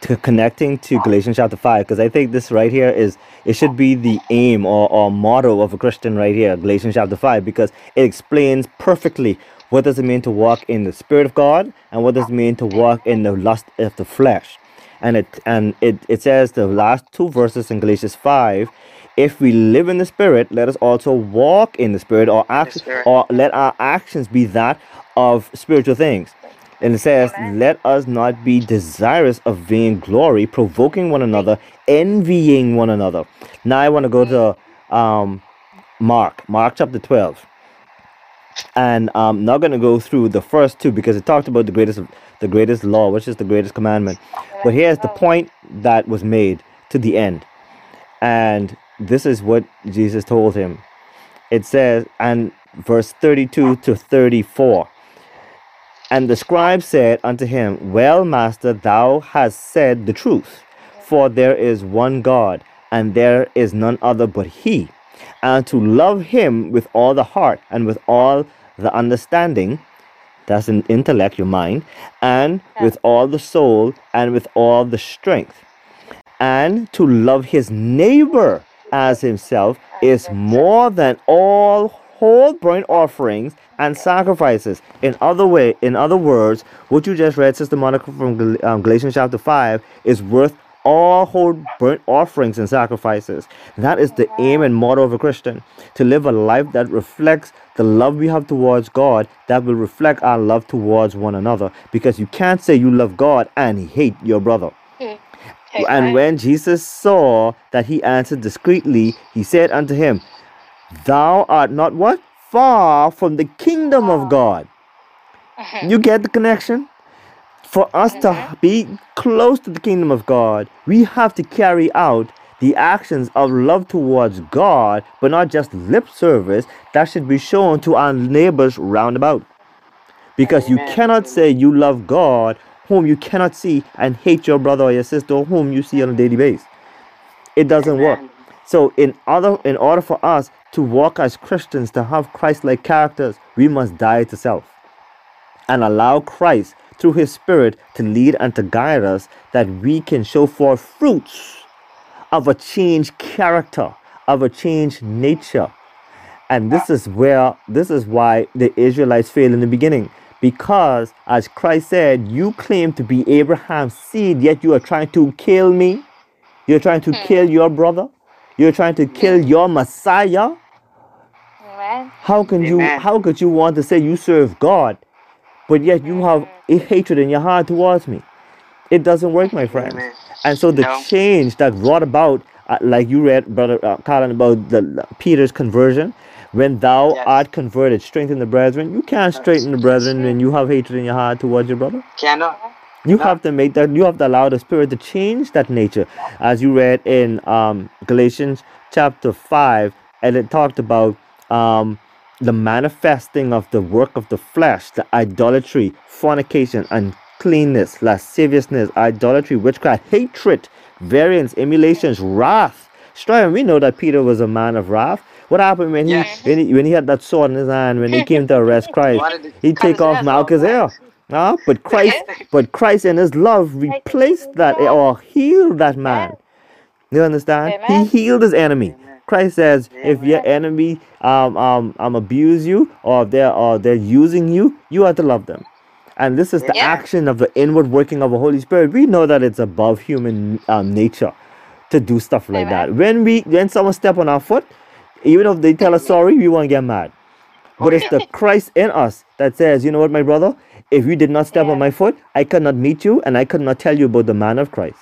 to connecting to Galatians chapter 5 because I think this right here is it should be the aim or, or motto of a Christian right here Galatians chapter 5 because it explains perfectly what does it mean to walk in the spirit of God and what does it mean to walk in the lust of the flesh and it and it, it says the last two verses in Galatians 5 if we live in the spirit let us also walk in the spirit or act Spirit. or let our actions be that of spiritual things and it says, Let us not be desirous of vain glory, provoking one another, envying one another. Now I want to go to um, Mark, Mark chapter 12. And I'm not going to go through the first two because it talked about the greatest the greatest law, which is the greatest commandment. But here's the point that was made to the end. And this is what Jesus told him. It says, and verse 32 to 34. And the scribe said unto him, Well, master, thou hast said the truth. For there is one God, and there is none other but He. And to love Him with all the heart and with all the understanding, that's an intellect, your mind, and with all the soul and with all the strength. And to love his neighbor as himself is more than all whole burnt offerings and sacrifices. In other way, in other words, what you just read, Sister Monica from um, Galatians chapter five, is worth all whole burnt offerings and sacrifices. That is the aim and motto of a Christian to live a life that reflects the love we have towards God, that will reflect our love towards one another. Because you can't say you love God and hate your brother. And when Jesus saw that he answered discreetly, he said unto him, Thou art not what? Far from the kingdom of God. You get the connection? For us to be close to the kingdom of God, we have to carry out the actions of love towards God, but not just lip service that should be shown to our neighbors round about. Because you cannot say you love God whom you cannot see and hate your brother or your sister whom you see on a daily basis. It doesn't work. So in other in order for us to walk as Christians to have Christ-like characters, we must die to self and allow Christ through his spirit to lead and to guide us that we can show forth fruits of a changed character, of a changed nature. And this is where this is why the Israelites failed in the beginning. Because as Christ said, you claim to be Abraham's seed, yet you are trying to kill me. You're trying to hmm. kill your brother. You're trying to kill your Messiah. Amen. How can you how could you want to say you serve God, but yet you have a hatred in your heart towards me? It doesn't work, my friends. Amen. And so the No. change that brought about, uh, like you read, brother uh, Colin, about the Peter's conversion, when thou Yes. art converted, strengthen the brethren. You can't strengthen the brethren when you have hatred in your heart towards your brother. Cannot. You have to make that. You have to allow the Spirit to change that nature, as you read in um, Galatians chapter five, and it talked about um, the manifesting of the work of the flesh, the idolatry, fornication, uncleanness, lasciviousness, idolatry, witchcraft, hatred, variance, emulations, wrath. Strife. We know that Peter was a man of wrath. What happened when he, Yes. when he when he had that sword in his hand when he came to arrest Christ? He take off Malchus'. Ah, but Christ, but Christ in His love replaced that or healed that man. You understand? Amen. He healed his enemy. Amen. Christ says, if your enemy um um um abuse you or they're or they're using you, you have to love them. And this is the Yeah. action of the inward working of the Holy Spirit. We know that it's above human um, nature to do stuff like that. When we when someone step on our foot, even if they tell us sorry, we won't get mad. But it's the Christ in us that says, you know what, my brother, if you did not step on my foot, I could not meet you and I could not tell you about the man of Christ.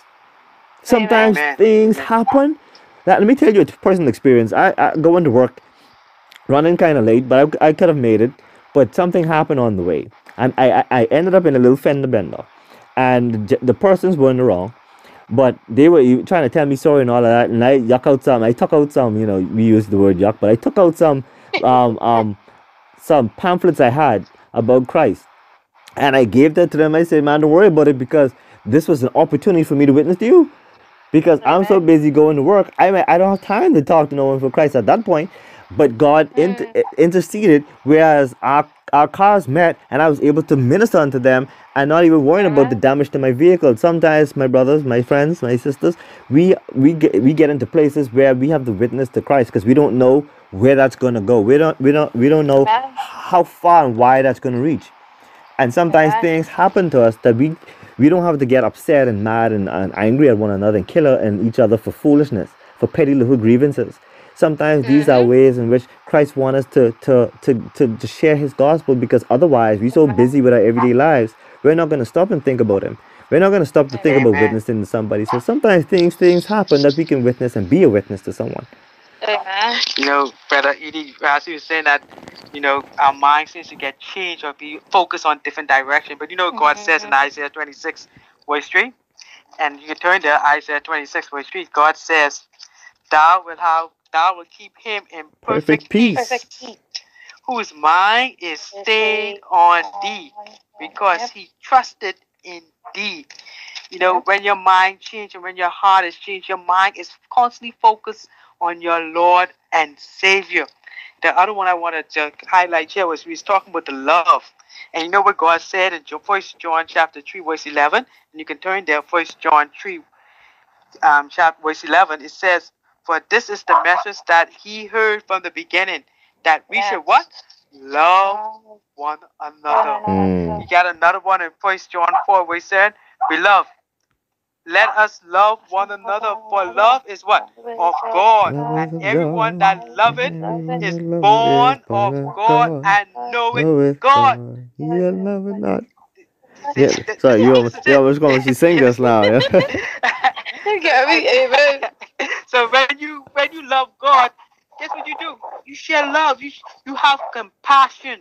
Sometimes Amen. things happen. That, let me tell you a personal experience. I, I going to work, running kind of late, but I, I could have made it. But something happened on the way, and I, I, I ended up in a little fender bender, and the, the persons weren't wrong, but they were trying to tell me sorry and all of that, and I yuck out some. I took out some. You know, we use the word yuck, but I took out some, um, um, some pamphlets I had about Christ. And I gave that to them. I said, man, don't worry about it because this was an opportunity for me to witness to you. Because I'm so busy going to work, I may, I don't have time to talk to no one for Christ at that point. But God inter- eh, interceded, whereas our our cars met, and I was able to minister unto them, and not even worrying about the damage to my vehicle. Sometimes, my brothers, my friends, my sisters, we we get we get into places where we have to witness to Christ because we don't know where that's gonna go. We don't we don't we don't know how far and wide that's gonna reach and sometimes Amen. things happen to us that we we don't have to get upset and mad and, and angry at one another and kill and each other for foolishness for petty little grievances. Sometimes these are mm-hmm. ways in which christ wants us to to, to to to share his gospel because otherwise we're so uh-huh. busy with our everyday lives we're not going to stop and think about him. We're not going to stop to think about witnessing to somebody. So sometimes things things happen that we can witness and be a witness to someone Amen. You know, Brother Edie, as you were saying that, you know, our mind seems to get changed or be focused on different direction. But you know, God says in mm-hmm. Isaiah 26, verse 3, and you can turn to Isaiah 26, verse 3, God says, Thou will have, thou will keep him in perfect, Perfect peace. peace, Perfect peace. whose mind is stayed on thee, because Yep. he trusted in thee. You know, when your mind changes and when your heart is changed, your mind is constantly focused on your Lord and Savior. The other one I wanted to highlight here was we was talking about the love. And you know what God said in First John chapter 3, verse 11? And you can turn there, First John 3, um, chapter, verse 11. It says, For this is the message that he heard from the beginning, that we should what? Love one another. Mm. You got another one in First John 4 where he said, Beloved, let us love one another, for love is what? Of God. And everyone that loveth is born of God and knoweth God. Yeah, love it not. Yeah, sorry, you almost, you almost going to sing just now. Yeah. Amen. so when you when you love God, guess what you do? You share love. You you have compassion.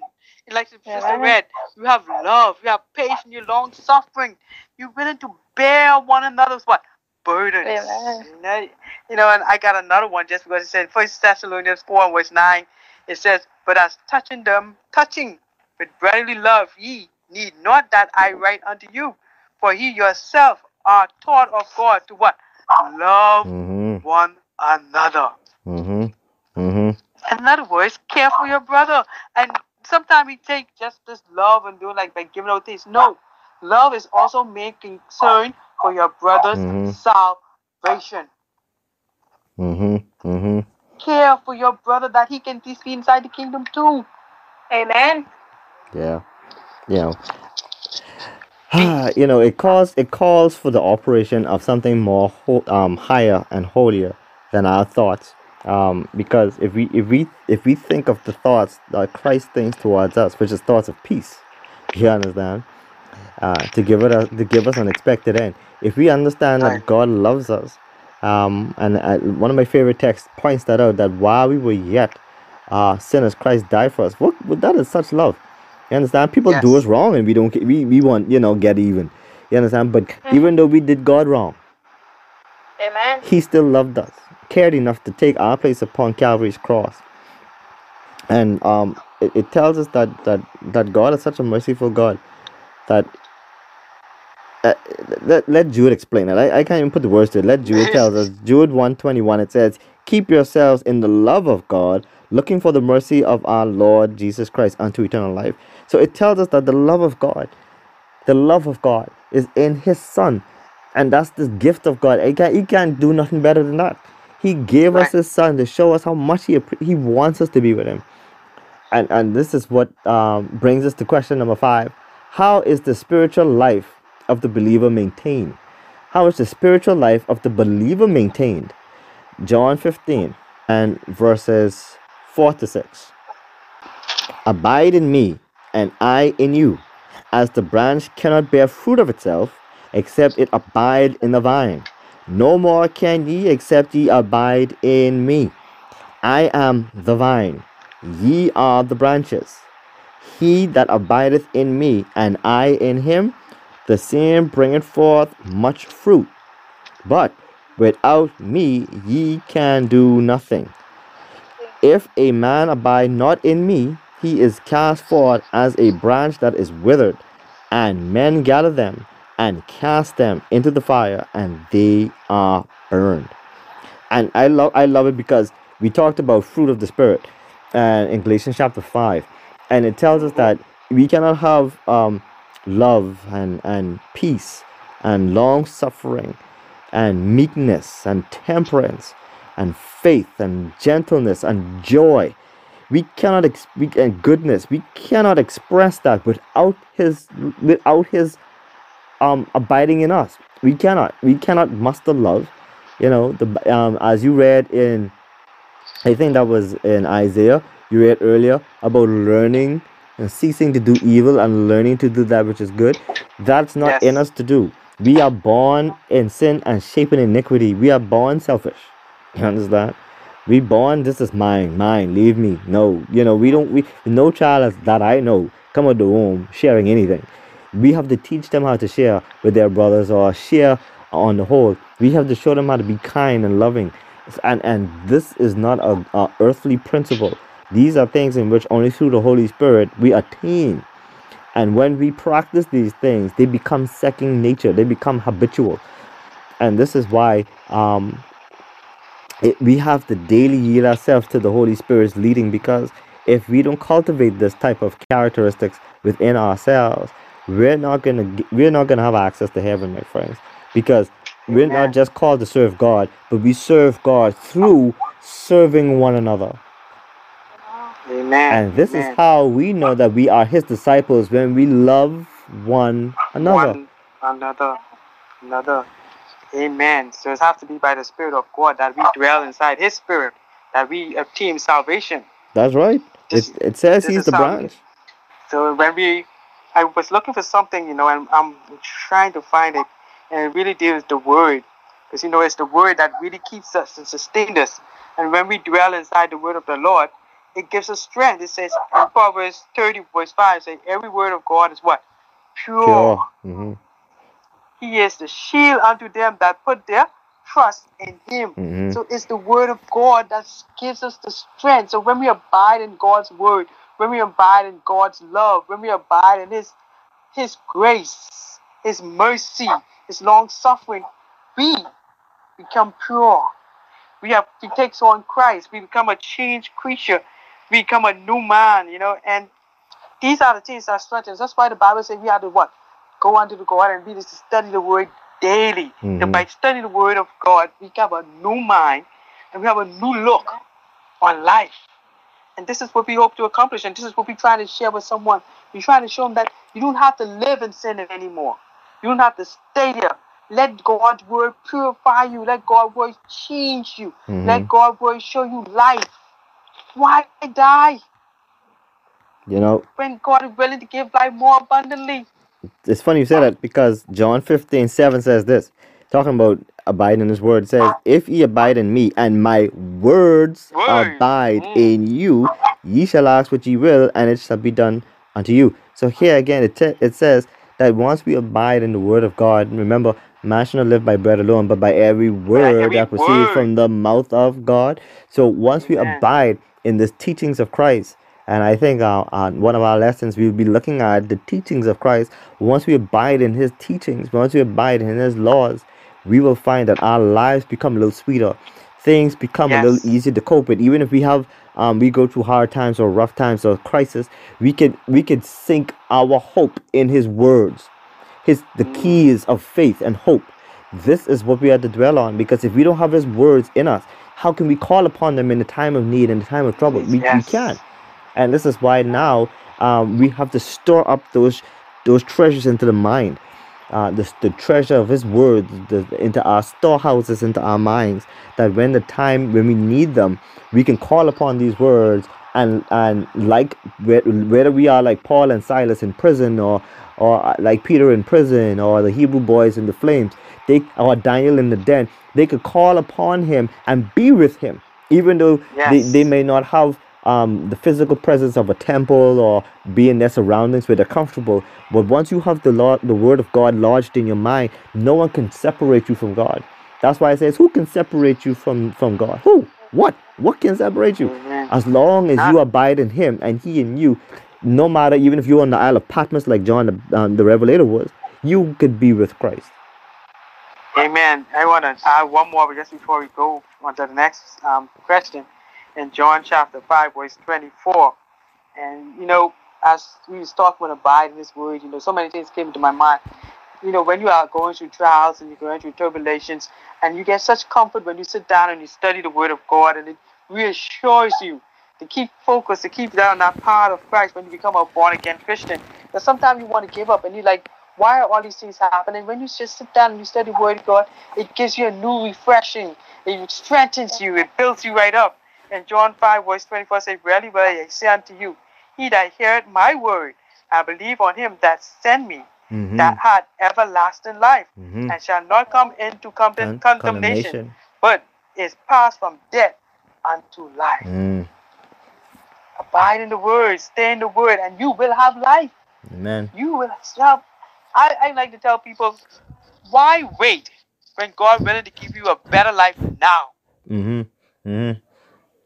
Like Sister Amen. read, you have love. You have patience. You're long suffering. You're willing to bear one another's what burdens. Amen. You know, you know, and I got another one just because it said First Thessalonians four and verse nine. It says, "But as touching them, touching with brotherly love, ye need not that I write unto you, for ye yourself are taught of God to what love Mm-hmm. one another." Mm-hmm. Mm-hmm. In other words, care for your brother. And sometimes we take just this love and do like by giving out things. No, love is also making concern for your brother's Mhm. salvation. Mm-hmm. Mm-hmm. Care for your brother that he can be inside the kingdom too. Amen. Yeah. You know. you know, it calls it calls for the operation of something more ho- um higher and holier than our thoughts. Um, because if we if we if we think of the thoughts that Christ thinks towards us, which is thoughts of peace, you understand, uh, to give it a, to give us an expected end. If we understand that God loves us, um, and uh, one of my favorite texts points that out that while we were yet uh, sinners, Christ died for us. What, what that is such love. You understand? People do us wrong, and we don't. We we want you know get even. You understand? But even though we did God wrong, Amen. He still loved us, cared enough to take our place upon Calvary's cross. And um, it, it tells us that that that God is such a merciful God that. Uh, let, let Jude explain it. I, I can't even put the words to it. Let Jude tell us. Jude 121, it says, Keep yourselves in the love of God, looking for the mercy of our Lord Jesus Christ unto eternal life. So it tells us that the love of God, the love of God is in his son. And that's the gift of God. He can't, he can't do nothing better than that. He gave us his son to show us how much he, he wants us to be with him. And, and this is what um, brings us to question number five. How is the spiritual life of the believer maintained? How is the spiritual life of the believer maintained? John 15 and verses 4 to 6. Abide in me, and I in you, as the branch cannot bear fruit of itself, except it abide in the vine. No more can ye except ye abide in me. I am the vine, ye are the branches. He that abideth in me, and I in him, the same bringeth forth much fruit. But without me ye can do nothing. If a man abide not in me, he is cast forth as a branch that is withered, and men gather them and cast them into the fire, and they are burned. And I love I love it because we talked about fruit of the spirit, and in Galatians chapter five, and it tells us that we cannot have um, love and and peace and long suffering and meekness and temperance and faith and gentleness and joy. We cannot ex- we, and goodness. We cannot express that without his without his um abiding in us. We cannot. We cannot muster love. You know the um as you read in, I think that was in Isaiah. You read earlier about learning and ceasing to do evil and learning to do that which is good. That's not in us to do. We are born in sin and shaped in iniquity. We are born selfish. You understand? We born. This is mine. Mine. Leave me. No. You know we don't. We no child that I know come out the womb sharing anything. We have to teach them how to share with their brothers or share on the whole. We have to show them how to be kind and loving. And and this is not a, a earthly principle. These are things in which only through the Holy Spirit we attain. And when we practice these things, they become second nature. They become habitual. And this is why um, it, we have to daily yield ourselves to the Holy Spirit's leading because if we don't cultivate this type of characteristics within ourselves, we're not gonna we're not gonna have access to heaven, my friends, because we're not just called to serve God, but we serve God through serving one another. Amen. And this is how we know that we are His disciples when we love one another. One another, another. Amen. So it has to be by the Spirit of God that we dwell inside His Spirit, that we obtain salvation. That's right. This- it, it says he's the branch. So when we, I was looking for something, you know, and I'm trying to find it, and it really deals with the Word, because you know it's the Word that really keeps us and sustains us. And when we dwell inside the Word of the Lord, it gives us strength. It says in Proverbs 30 verse 5, say every word of God is what pure. Pure. hmm He is the shield unto them that put their trust in Him. Mhm. So it's the Word of God that gives us the strength. So when we abide in God's Word, when we abide in God's love, when we abide in His His grace, His mercy, His long suffering, we become pure. We have we take on Christ. We become a changed creature. We become a new man. You know, and these are the things that strengthen us. That's why the Bible says we have to what? Go unto the God and be to study the word daily. And Mhm. by studying the word of God, we have a new mind and we have a new look on life. And this is what we hope to accomplish, and this is what we try to share with someone. We're trying to show them that you don't have to live in sin anymore. You don't have to stay there. Let God's word purify you. Let God's word change you. Mhm. Let God's word show you life. Why die You know, when God is willing to give life more abundantly? it's funny you say that because John 15, 7 says this. Talking about abide in his word, says, If ye abide in me, and my words Word. abide Mm. in you, ye shall ask what ye will, and it shall be done unto you. So here again, it, it says that once we abide in the word of God, remember, man shall not live by bread alone, but by every word every that proceeds from the mouth of God. So once we abide in the teachings of Christ, and I think uh, uh, one of our lessons we'll be looking at the teachings of Christ. Once we abide in His teachings, once we abide in His laws, we will find that our lives become a little sweeter. Things become a little easier to cope with. Even if we have, um, we go through hard times or rough times or crisis, we can we can sink our hope in His words, His the keys of faith and hope. This is what we have to dwell on because if we don't have His words in us, how can we call upon them in the time of need, in the time of trouble? We, we can't and this is why now um, we have to store up those those treasures into the mind uh, the, the treasure of his word the, into our storehouses into our minds that when the time when we need them we can call upon these words and and like whe- whether we are like paul and silas in prison or or like peter in prison or the hebrew boys in the flames they or daniel in the den they could call upon him and be with him even though they, they may not have um, the physical presence of a temple or be in their surroundings where they're comfortable. But once you have the Lord, the word of God lodged in your mind, no one can separate you from God. That's why it says, "Who can separate you from from God? Who? What? What can separate you? As long as you abide in Him and He in you, no matter even if you're on the Isle of Patmos like John the, um, the Revelator was, you could be with Christ. Amen. I want to add one more just before we go on to the next um, question in John chapter 5, verse 24. And, you know, as we was talking abide in this word, you know, so many things came into my mind. You know, when you are going through trials and you're going through turbulations, and you get such comfort when you sit down and you study the word of God, and it reassures you to keep focused, to keep that down that part of Christ when you become a born again Christian. Because sometimes you want to give up and you're like, why are all these things happening? When you just sit down and you study the word of God, it gives you a new refreshing. It strengthens you. It builds you right up. And John 5 verse 24 says, Verily, verily, I say unto you, he that heareth my word and believe on him that sent me, Mhm. that had everlasting life, Mhm. and shall not come into con- Con- condemnation, but is passed from death unto life. Mm. Abide in the word, stay in the word, and you will have life. Amen. You will have. I, I like to tell people, why wait when God willing to give you a better life now? Mm-hmm. Mm-hmm.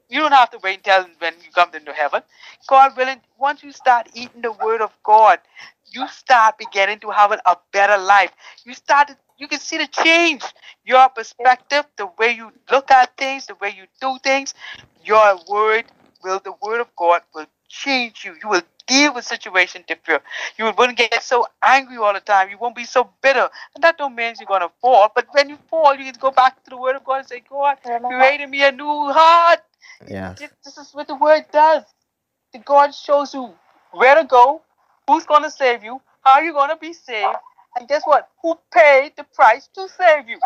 You don't have to wait until when you come into heaven. God willing, once you start eating the word of God, you start beginning to have a better life. You start you can see the change. Your perspective, the way you look at things, the way you do things, your word will the word of God will change you. You will deal with situation different. You won't get so angry all the time. You won't be so bitter. And that don't mean you're gonna fall. But when you fall, you can go back to the word of God and say, God, create in me a new heart. Yeah. This, this is what the word does. The God shows you where to go, who's going to save you, how you're going to be saved, and guess what? Who paid the price to save you?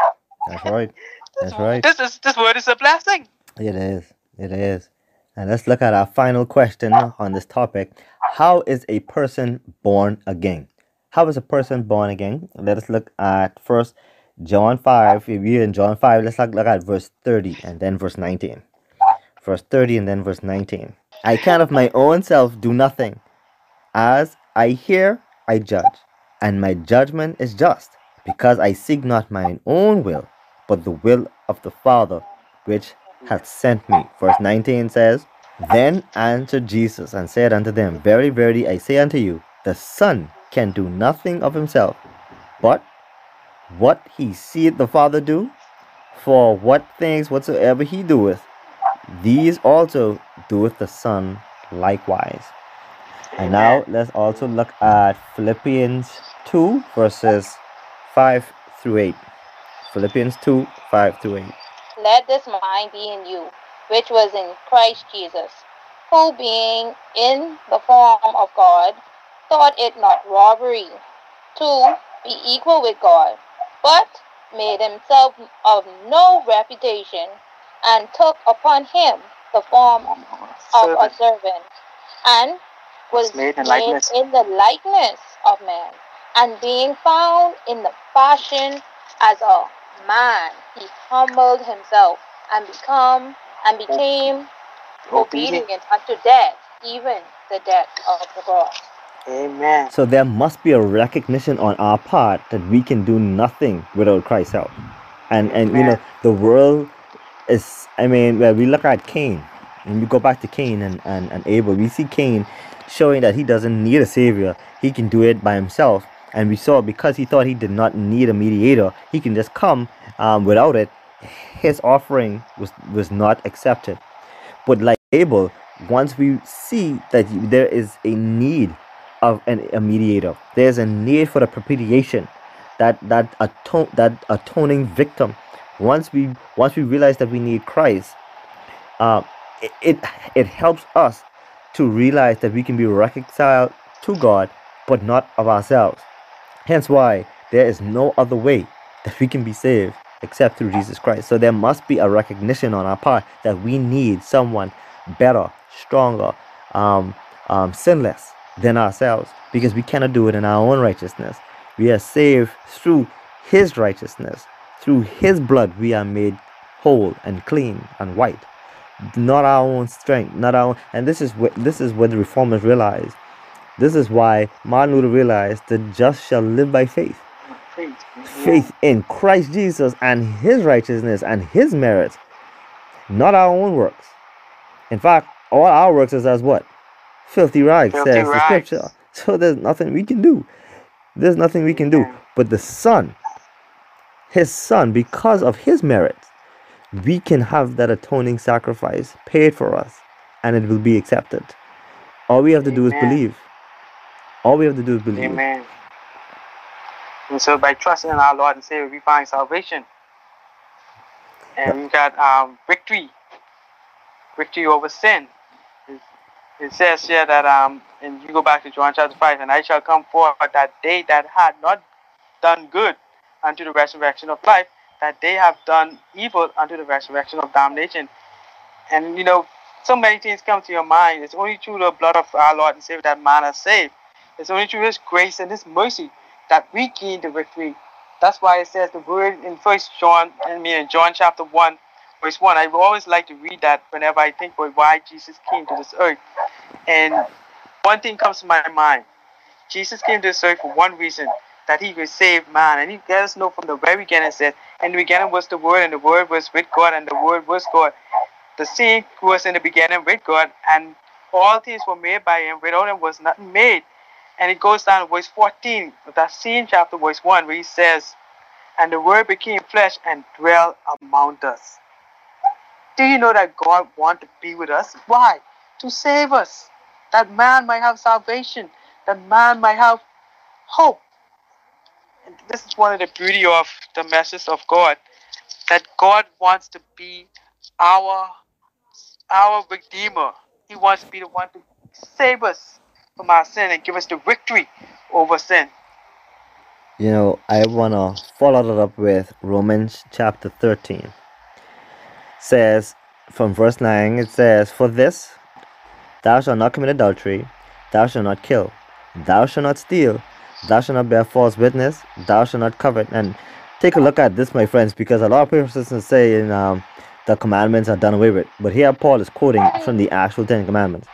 That's right. That's right. This is this word is a blessing. It is. It is. And let's look at our final question on this topic. How is a person born again? How is a person born again? Let us look at first John 5. If you're in John 5, let's look, look at verse 30 and then verse 19. Verse 30 and then verse 19. I can of my own self do nothing. As I hear, I judge, and my judgment is just, because I seek not mine own will, but the will of the Father which hath sent me. Verse 19 says, Then answered Jesus and said unto them, Very, verily, I say unto you, the Son can do nothing of himself, but what he seeth the Father do, for what things whatsoever he doeth, these also doeth the Son likewise. And now let's also look at Philippians 2 verses 5 through 8. Philippians 2 5 through 8. Let this mind be in you, which was in Christ Jesus, who being in the form of God, thought it not robbery to be equal with God, but made himself of no reputation, and took upon him the form of a servant, and was Made in made likeness. in the likeness of man, and being found in the fashion as a man, he humbled himself and become and became Obedient. obedient unto death, even the death of the cross. Amen. So there must be a recognition on our part that we can do nothing without Christ's help. And and you know, the world is I mean, when we look at Cain, and we go back to Cain and, and, and Abel, we see Cain showing that he doesn't need a savior. He can do it by himself. And we saw because he thought he did not need a mediator, he can just come um, without it. His offering was was not accepted. But like Abel, once we see that there is a need of an, a mediator, there's a need for a propitiation, that that atone that atoning victim. Once we once we realize that we need Christ, uh, it, it it helps us to realize that we can be reconciled to God, but not of ourselves. Hence why there is no other way that we can be saved except through Jesus Christ. So there must be a recognition on our part that we need someone better, stronger, um, um, sinless than ourselves because we cannot do it in our own righteousness. We are saved through His righteousness. Through His blood, we are made whole and clean and white. Not our own strength, not our own. And this is what this is what the reformers realized. This is why Martin Luther realized the just shall live by faith Faith. faith in Christ Jesus and his righteousness and his merits, not our own works. In fact, all our works is as what? Filthy rags, Filthy says the scripture. So there's nothing we can do. There's nothing we can do. But the Son, his Son, because of his merits, we can have that atoning sacrifice paid for us and it will be accepted. All we have to do is believe. All we have to do is believe. Amen. And so by trusting in our Lord and Savior, we find salvation. And we got um, victory. Victory over sin. It, it says here that, um, and you go back to John chapter 5, and I shall come forth that they that had not done good unto the resurrection of life, that they have done evil unto the resurrection of damnation. And you know, so many things come to your mind. It's only through the blood of our Lord and Savior that man is saved. It's only through His grace and His mercy that we gain the victory. That's why it says the word in First John, I mean in John chapter one, verse one. I always like to read that whenever I think about why Jesus came to this earth. And one thing comes to my mind: Jesus came to this earth for one reason, that He would save man. And He let us know from the very beginning. Said, "In the beginning was the Word, and the Word was with God, and the Word was God." The same was in the beginning with God, and all things were made by Him. Without Him was nothing made. And it goes down to verse 14 of that same chapter, verse 1, where he says, And the word became flesh and dwelt among us. Do you know that God wants to be with us? Why? To save us. That man might have salvation. That man might have hope. And this is one of the beauty of the message of God. That God wants to be our our redeemer. He wants to be the one to save us from our sin and give us the victory over sin. you know, I want to follow that up with Romans chapter 13. Says, from verse 9, it says, For this, thou shalt not commit adultery, thou shalt not kill, thou shalt not steal, thou shalt not bear false witness, thou shalt not covet. And take a look at this, my friends, because a lot of people say in um, the commandments are done away with. But here Paul is quoting from the actual Ten Commandments.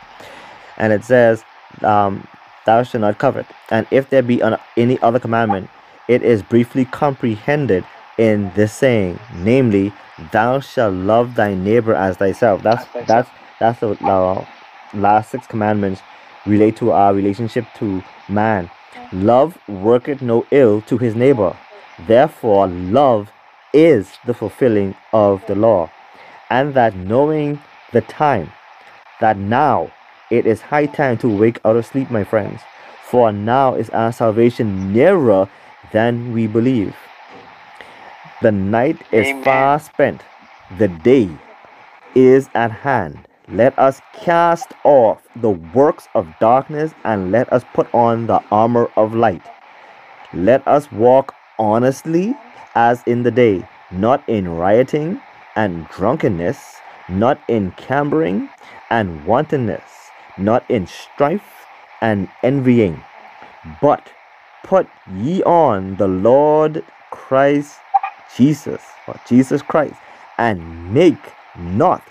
And it says, um, Thou shalt not covet. And if there be any other commandment, it is briefly comprehended in this saying, namely, Thou shalt love thy neighbor as thyself. That's that's that's the uh, last six commandments relate to our relationship to man. Love worketh no ill to his neighbor. Therefore, love is the fulfilling of the law and that knowing the time, that now it is high time to wake out of sleep, my friends, for now is our salvation nearer than we believe. The night is Amen. far spent, the day is at hand. Let us cast off the works of darkness and let us put on the armor of light. Let us walk honestly as in the day, not in rioting and drunkenness, not in cambering and wantonness, not in strife and envying, but put ye on the Lord Christ Jesus, or Jesus Christ, and make not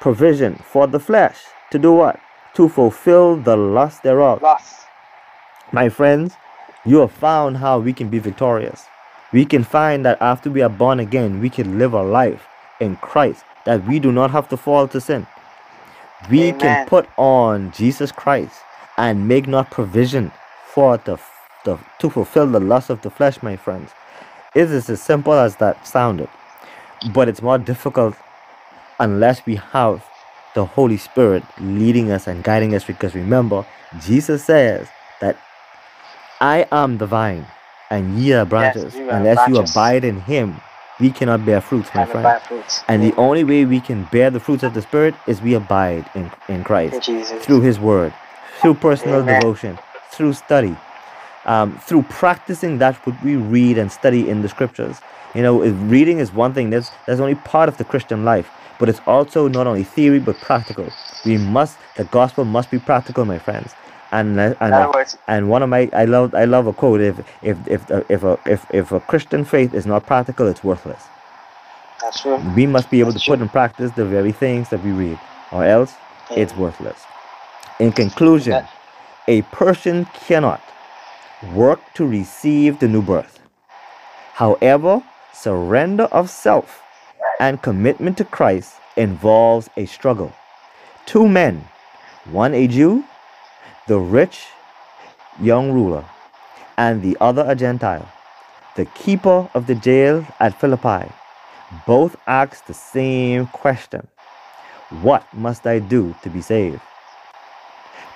provision for the flesh to do what? To fulfill the lust thereof. Lust. My friends, you have found how we can be victorious. We can find that after we are born again, we can live a life in Christ, that we do not have to fall to sin. We Amen. can put on Jesus Christ and make not provision for the, the to fulfill the lust of the flesh, my friends. It is as simple as that sounded, but it's more difficult unless we have the Holy Spirit leading us and guiding us. Because remember, Jesus says that I am the vine and ye are branches. Yes, Unless branches. you abide in Him, we cannot bear fruits, my friend. Fruits. And the only way we can bear the fruits of the Spirit is we abide in, in Christ in through His Word, through personal Amen. devotion, through study, um, through practicing that what we read and study in the Scriptures. You know, reading is one thing. That's that's only part of the Christian life, but it's also not only theory but practical. We must the gospel must be practical, my friends and uh, and and one of my I love I love a quote if if if uh, if a if, if a Christian faith is not practical it's worthless. That's true. We must be able That's to true. put in practice the very things that we read, or else yeah. it's worthless. In conclusion, a person cannot work to receive the new birth. However, surrender of self and commitment to Christ involves a struggle. Two men, one a Jew the rich young ruler, and the other a Gentile, the keeper of the jail at Philippi, both asked the same question What must I do to be saved?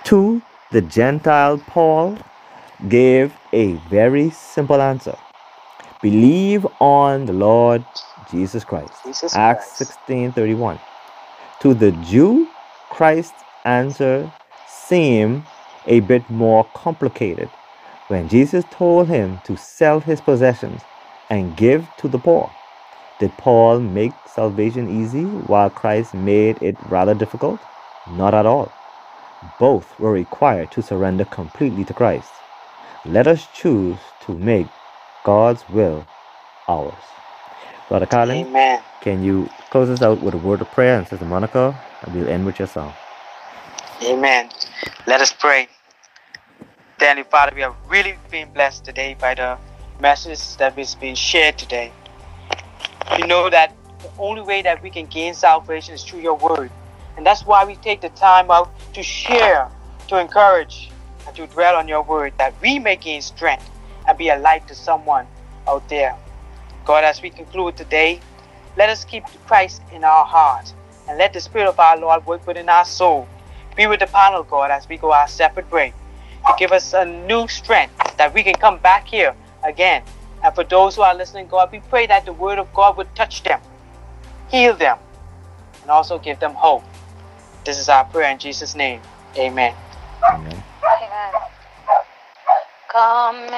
To the Gentile, Paul gave a very simple answer Believe on the Lord Jesus Christ. Jesus Acts 16 31. To the Jew, Christ answered seemed a bit more complicated when Jesus told him to sell his possessions and give to the poor. Did Paul make salvation easy while Christ made it rather difficult? Not at all. Both were required to surrender completely to Christ. Let us choose to make God's will ours. Brother Colin, Amen. can you close us out with a word of prayer? And Sister Monica, and we'll end with your song. Amen. Let us pray. Heavenly Father, we have really been blessed today by the message that is being shared today. We know that the only way that we can gain salvation is through your word. And that's why we take the time out to share, to encourage, and to dwell on your word that we may gain strength and be a light to someone out there. God, as we conclude today, let us keep Christ in our heart and let the Spirit of our Lord work within our soul be with the panel, God, as we go our separate way. To give us a new strength that we can come back here again. And for those who are listening, God, we pray that the word of God would touch them, heal them, and also give them hope. This is our prayer in Jesus' name. Amen. Amen. Amen. Come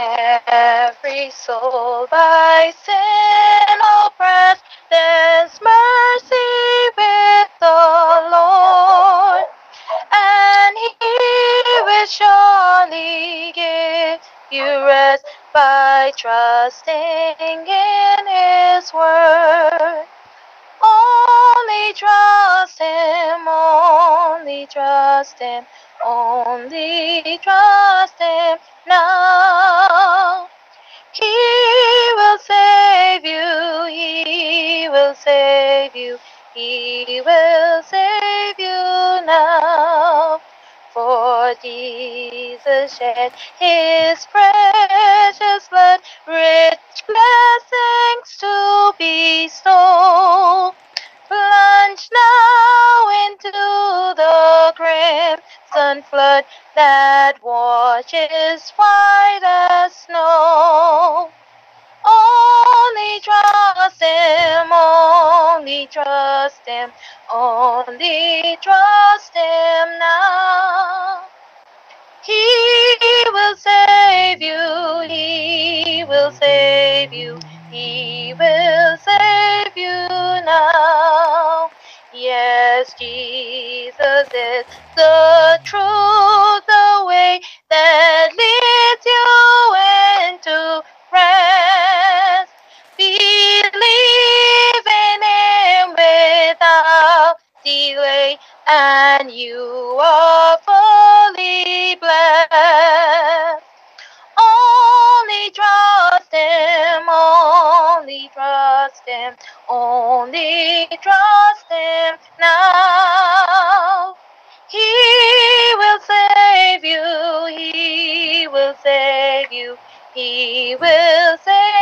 every soul by sin oppressed, there's mercy with the Lord, and He will surely give you rest by trusting in His word. Only trust Him, only trust Him, only trust Him now. He will save you, He will save you, He will save you now. For Jesus shed His precious blood, rich blessings to bestow. Plunge now into the crimson flood that washes white as snow. Only trust Him, only trust Him, only trust Him now. He will save you, He will save you, He will save you now. Yes, Jesus is the truth, the way that leads you into rest. Delay, and you are fully blessed. Only trust Him, only trust Him, only trust Him now. He will save you, He will save you, He will save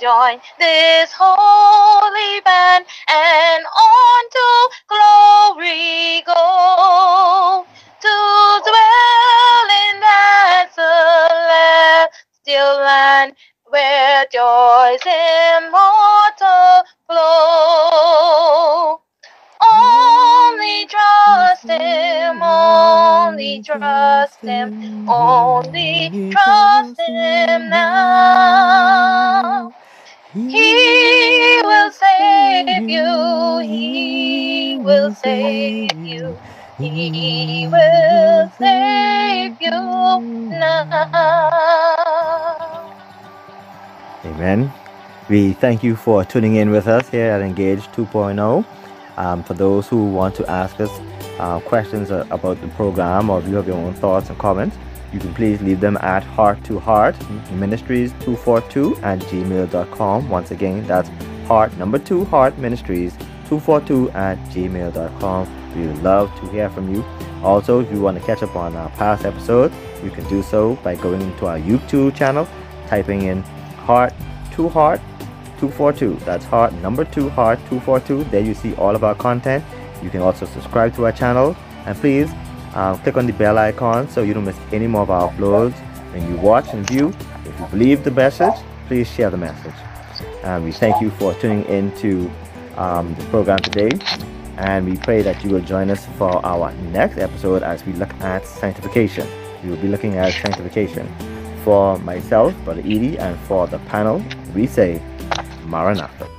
join this holy band and on to glory go to dwell in that celestial land where joys immortal flow. Only trust Him, only trust Him, only trust Him now. He will save you, He will save you, He will save you now. Amen. We thank you for tuning in with us here at Engage 2.0. Um, for those who want to ask us uh, questions about the program or if you have your own thoughts and comments, you can please leave them at heart to heart mm-hmm. ministries 242 at gmail.com. Once again, that's heart number two heart ministries 242 at gmail.com. We would love to hear from you. Also, if you want to catch up on our past episodes, you can do so by going into our YouTube channel, typing in heart to heart 242. That's heart number two heart 242. There you see all of our content. You can also subscribe to our channel and please uh, click on the bell icon so you don't miss any more of our uploads. When you watch and view, if you believe the message, please share the message. And we thank you for tuning in to um, the program today. And we pray that you will join us for our next episode as we look at sanctification. We will be looking at sanctification. For myself, Brother Edie, and for the panel, we say Maranatha.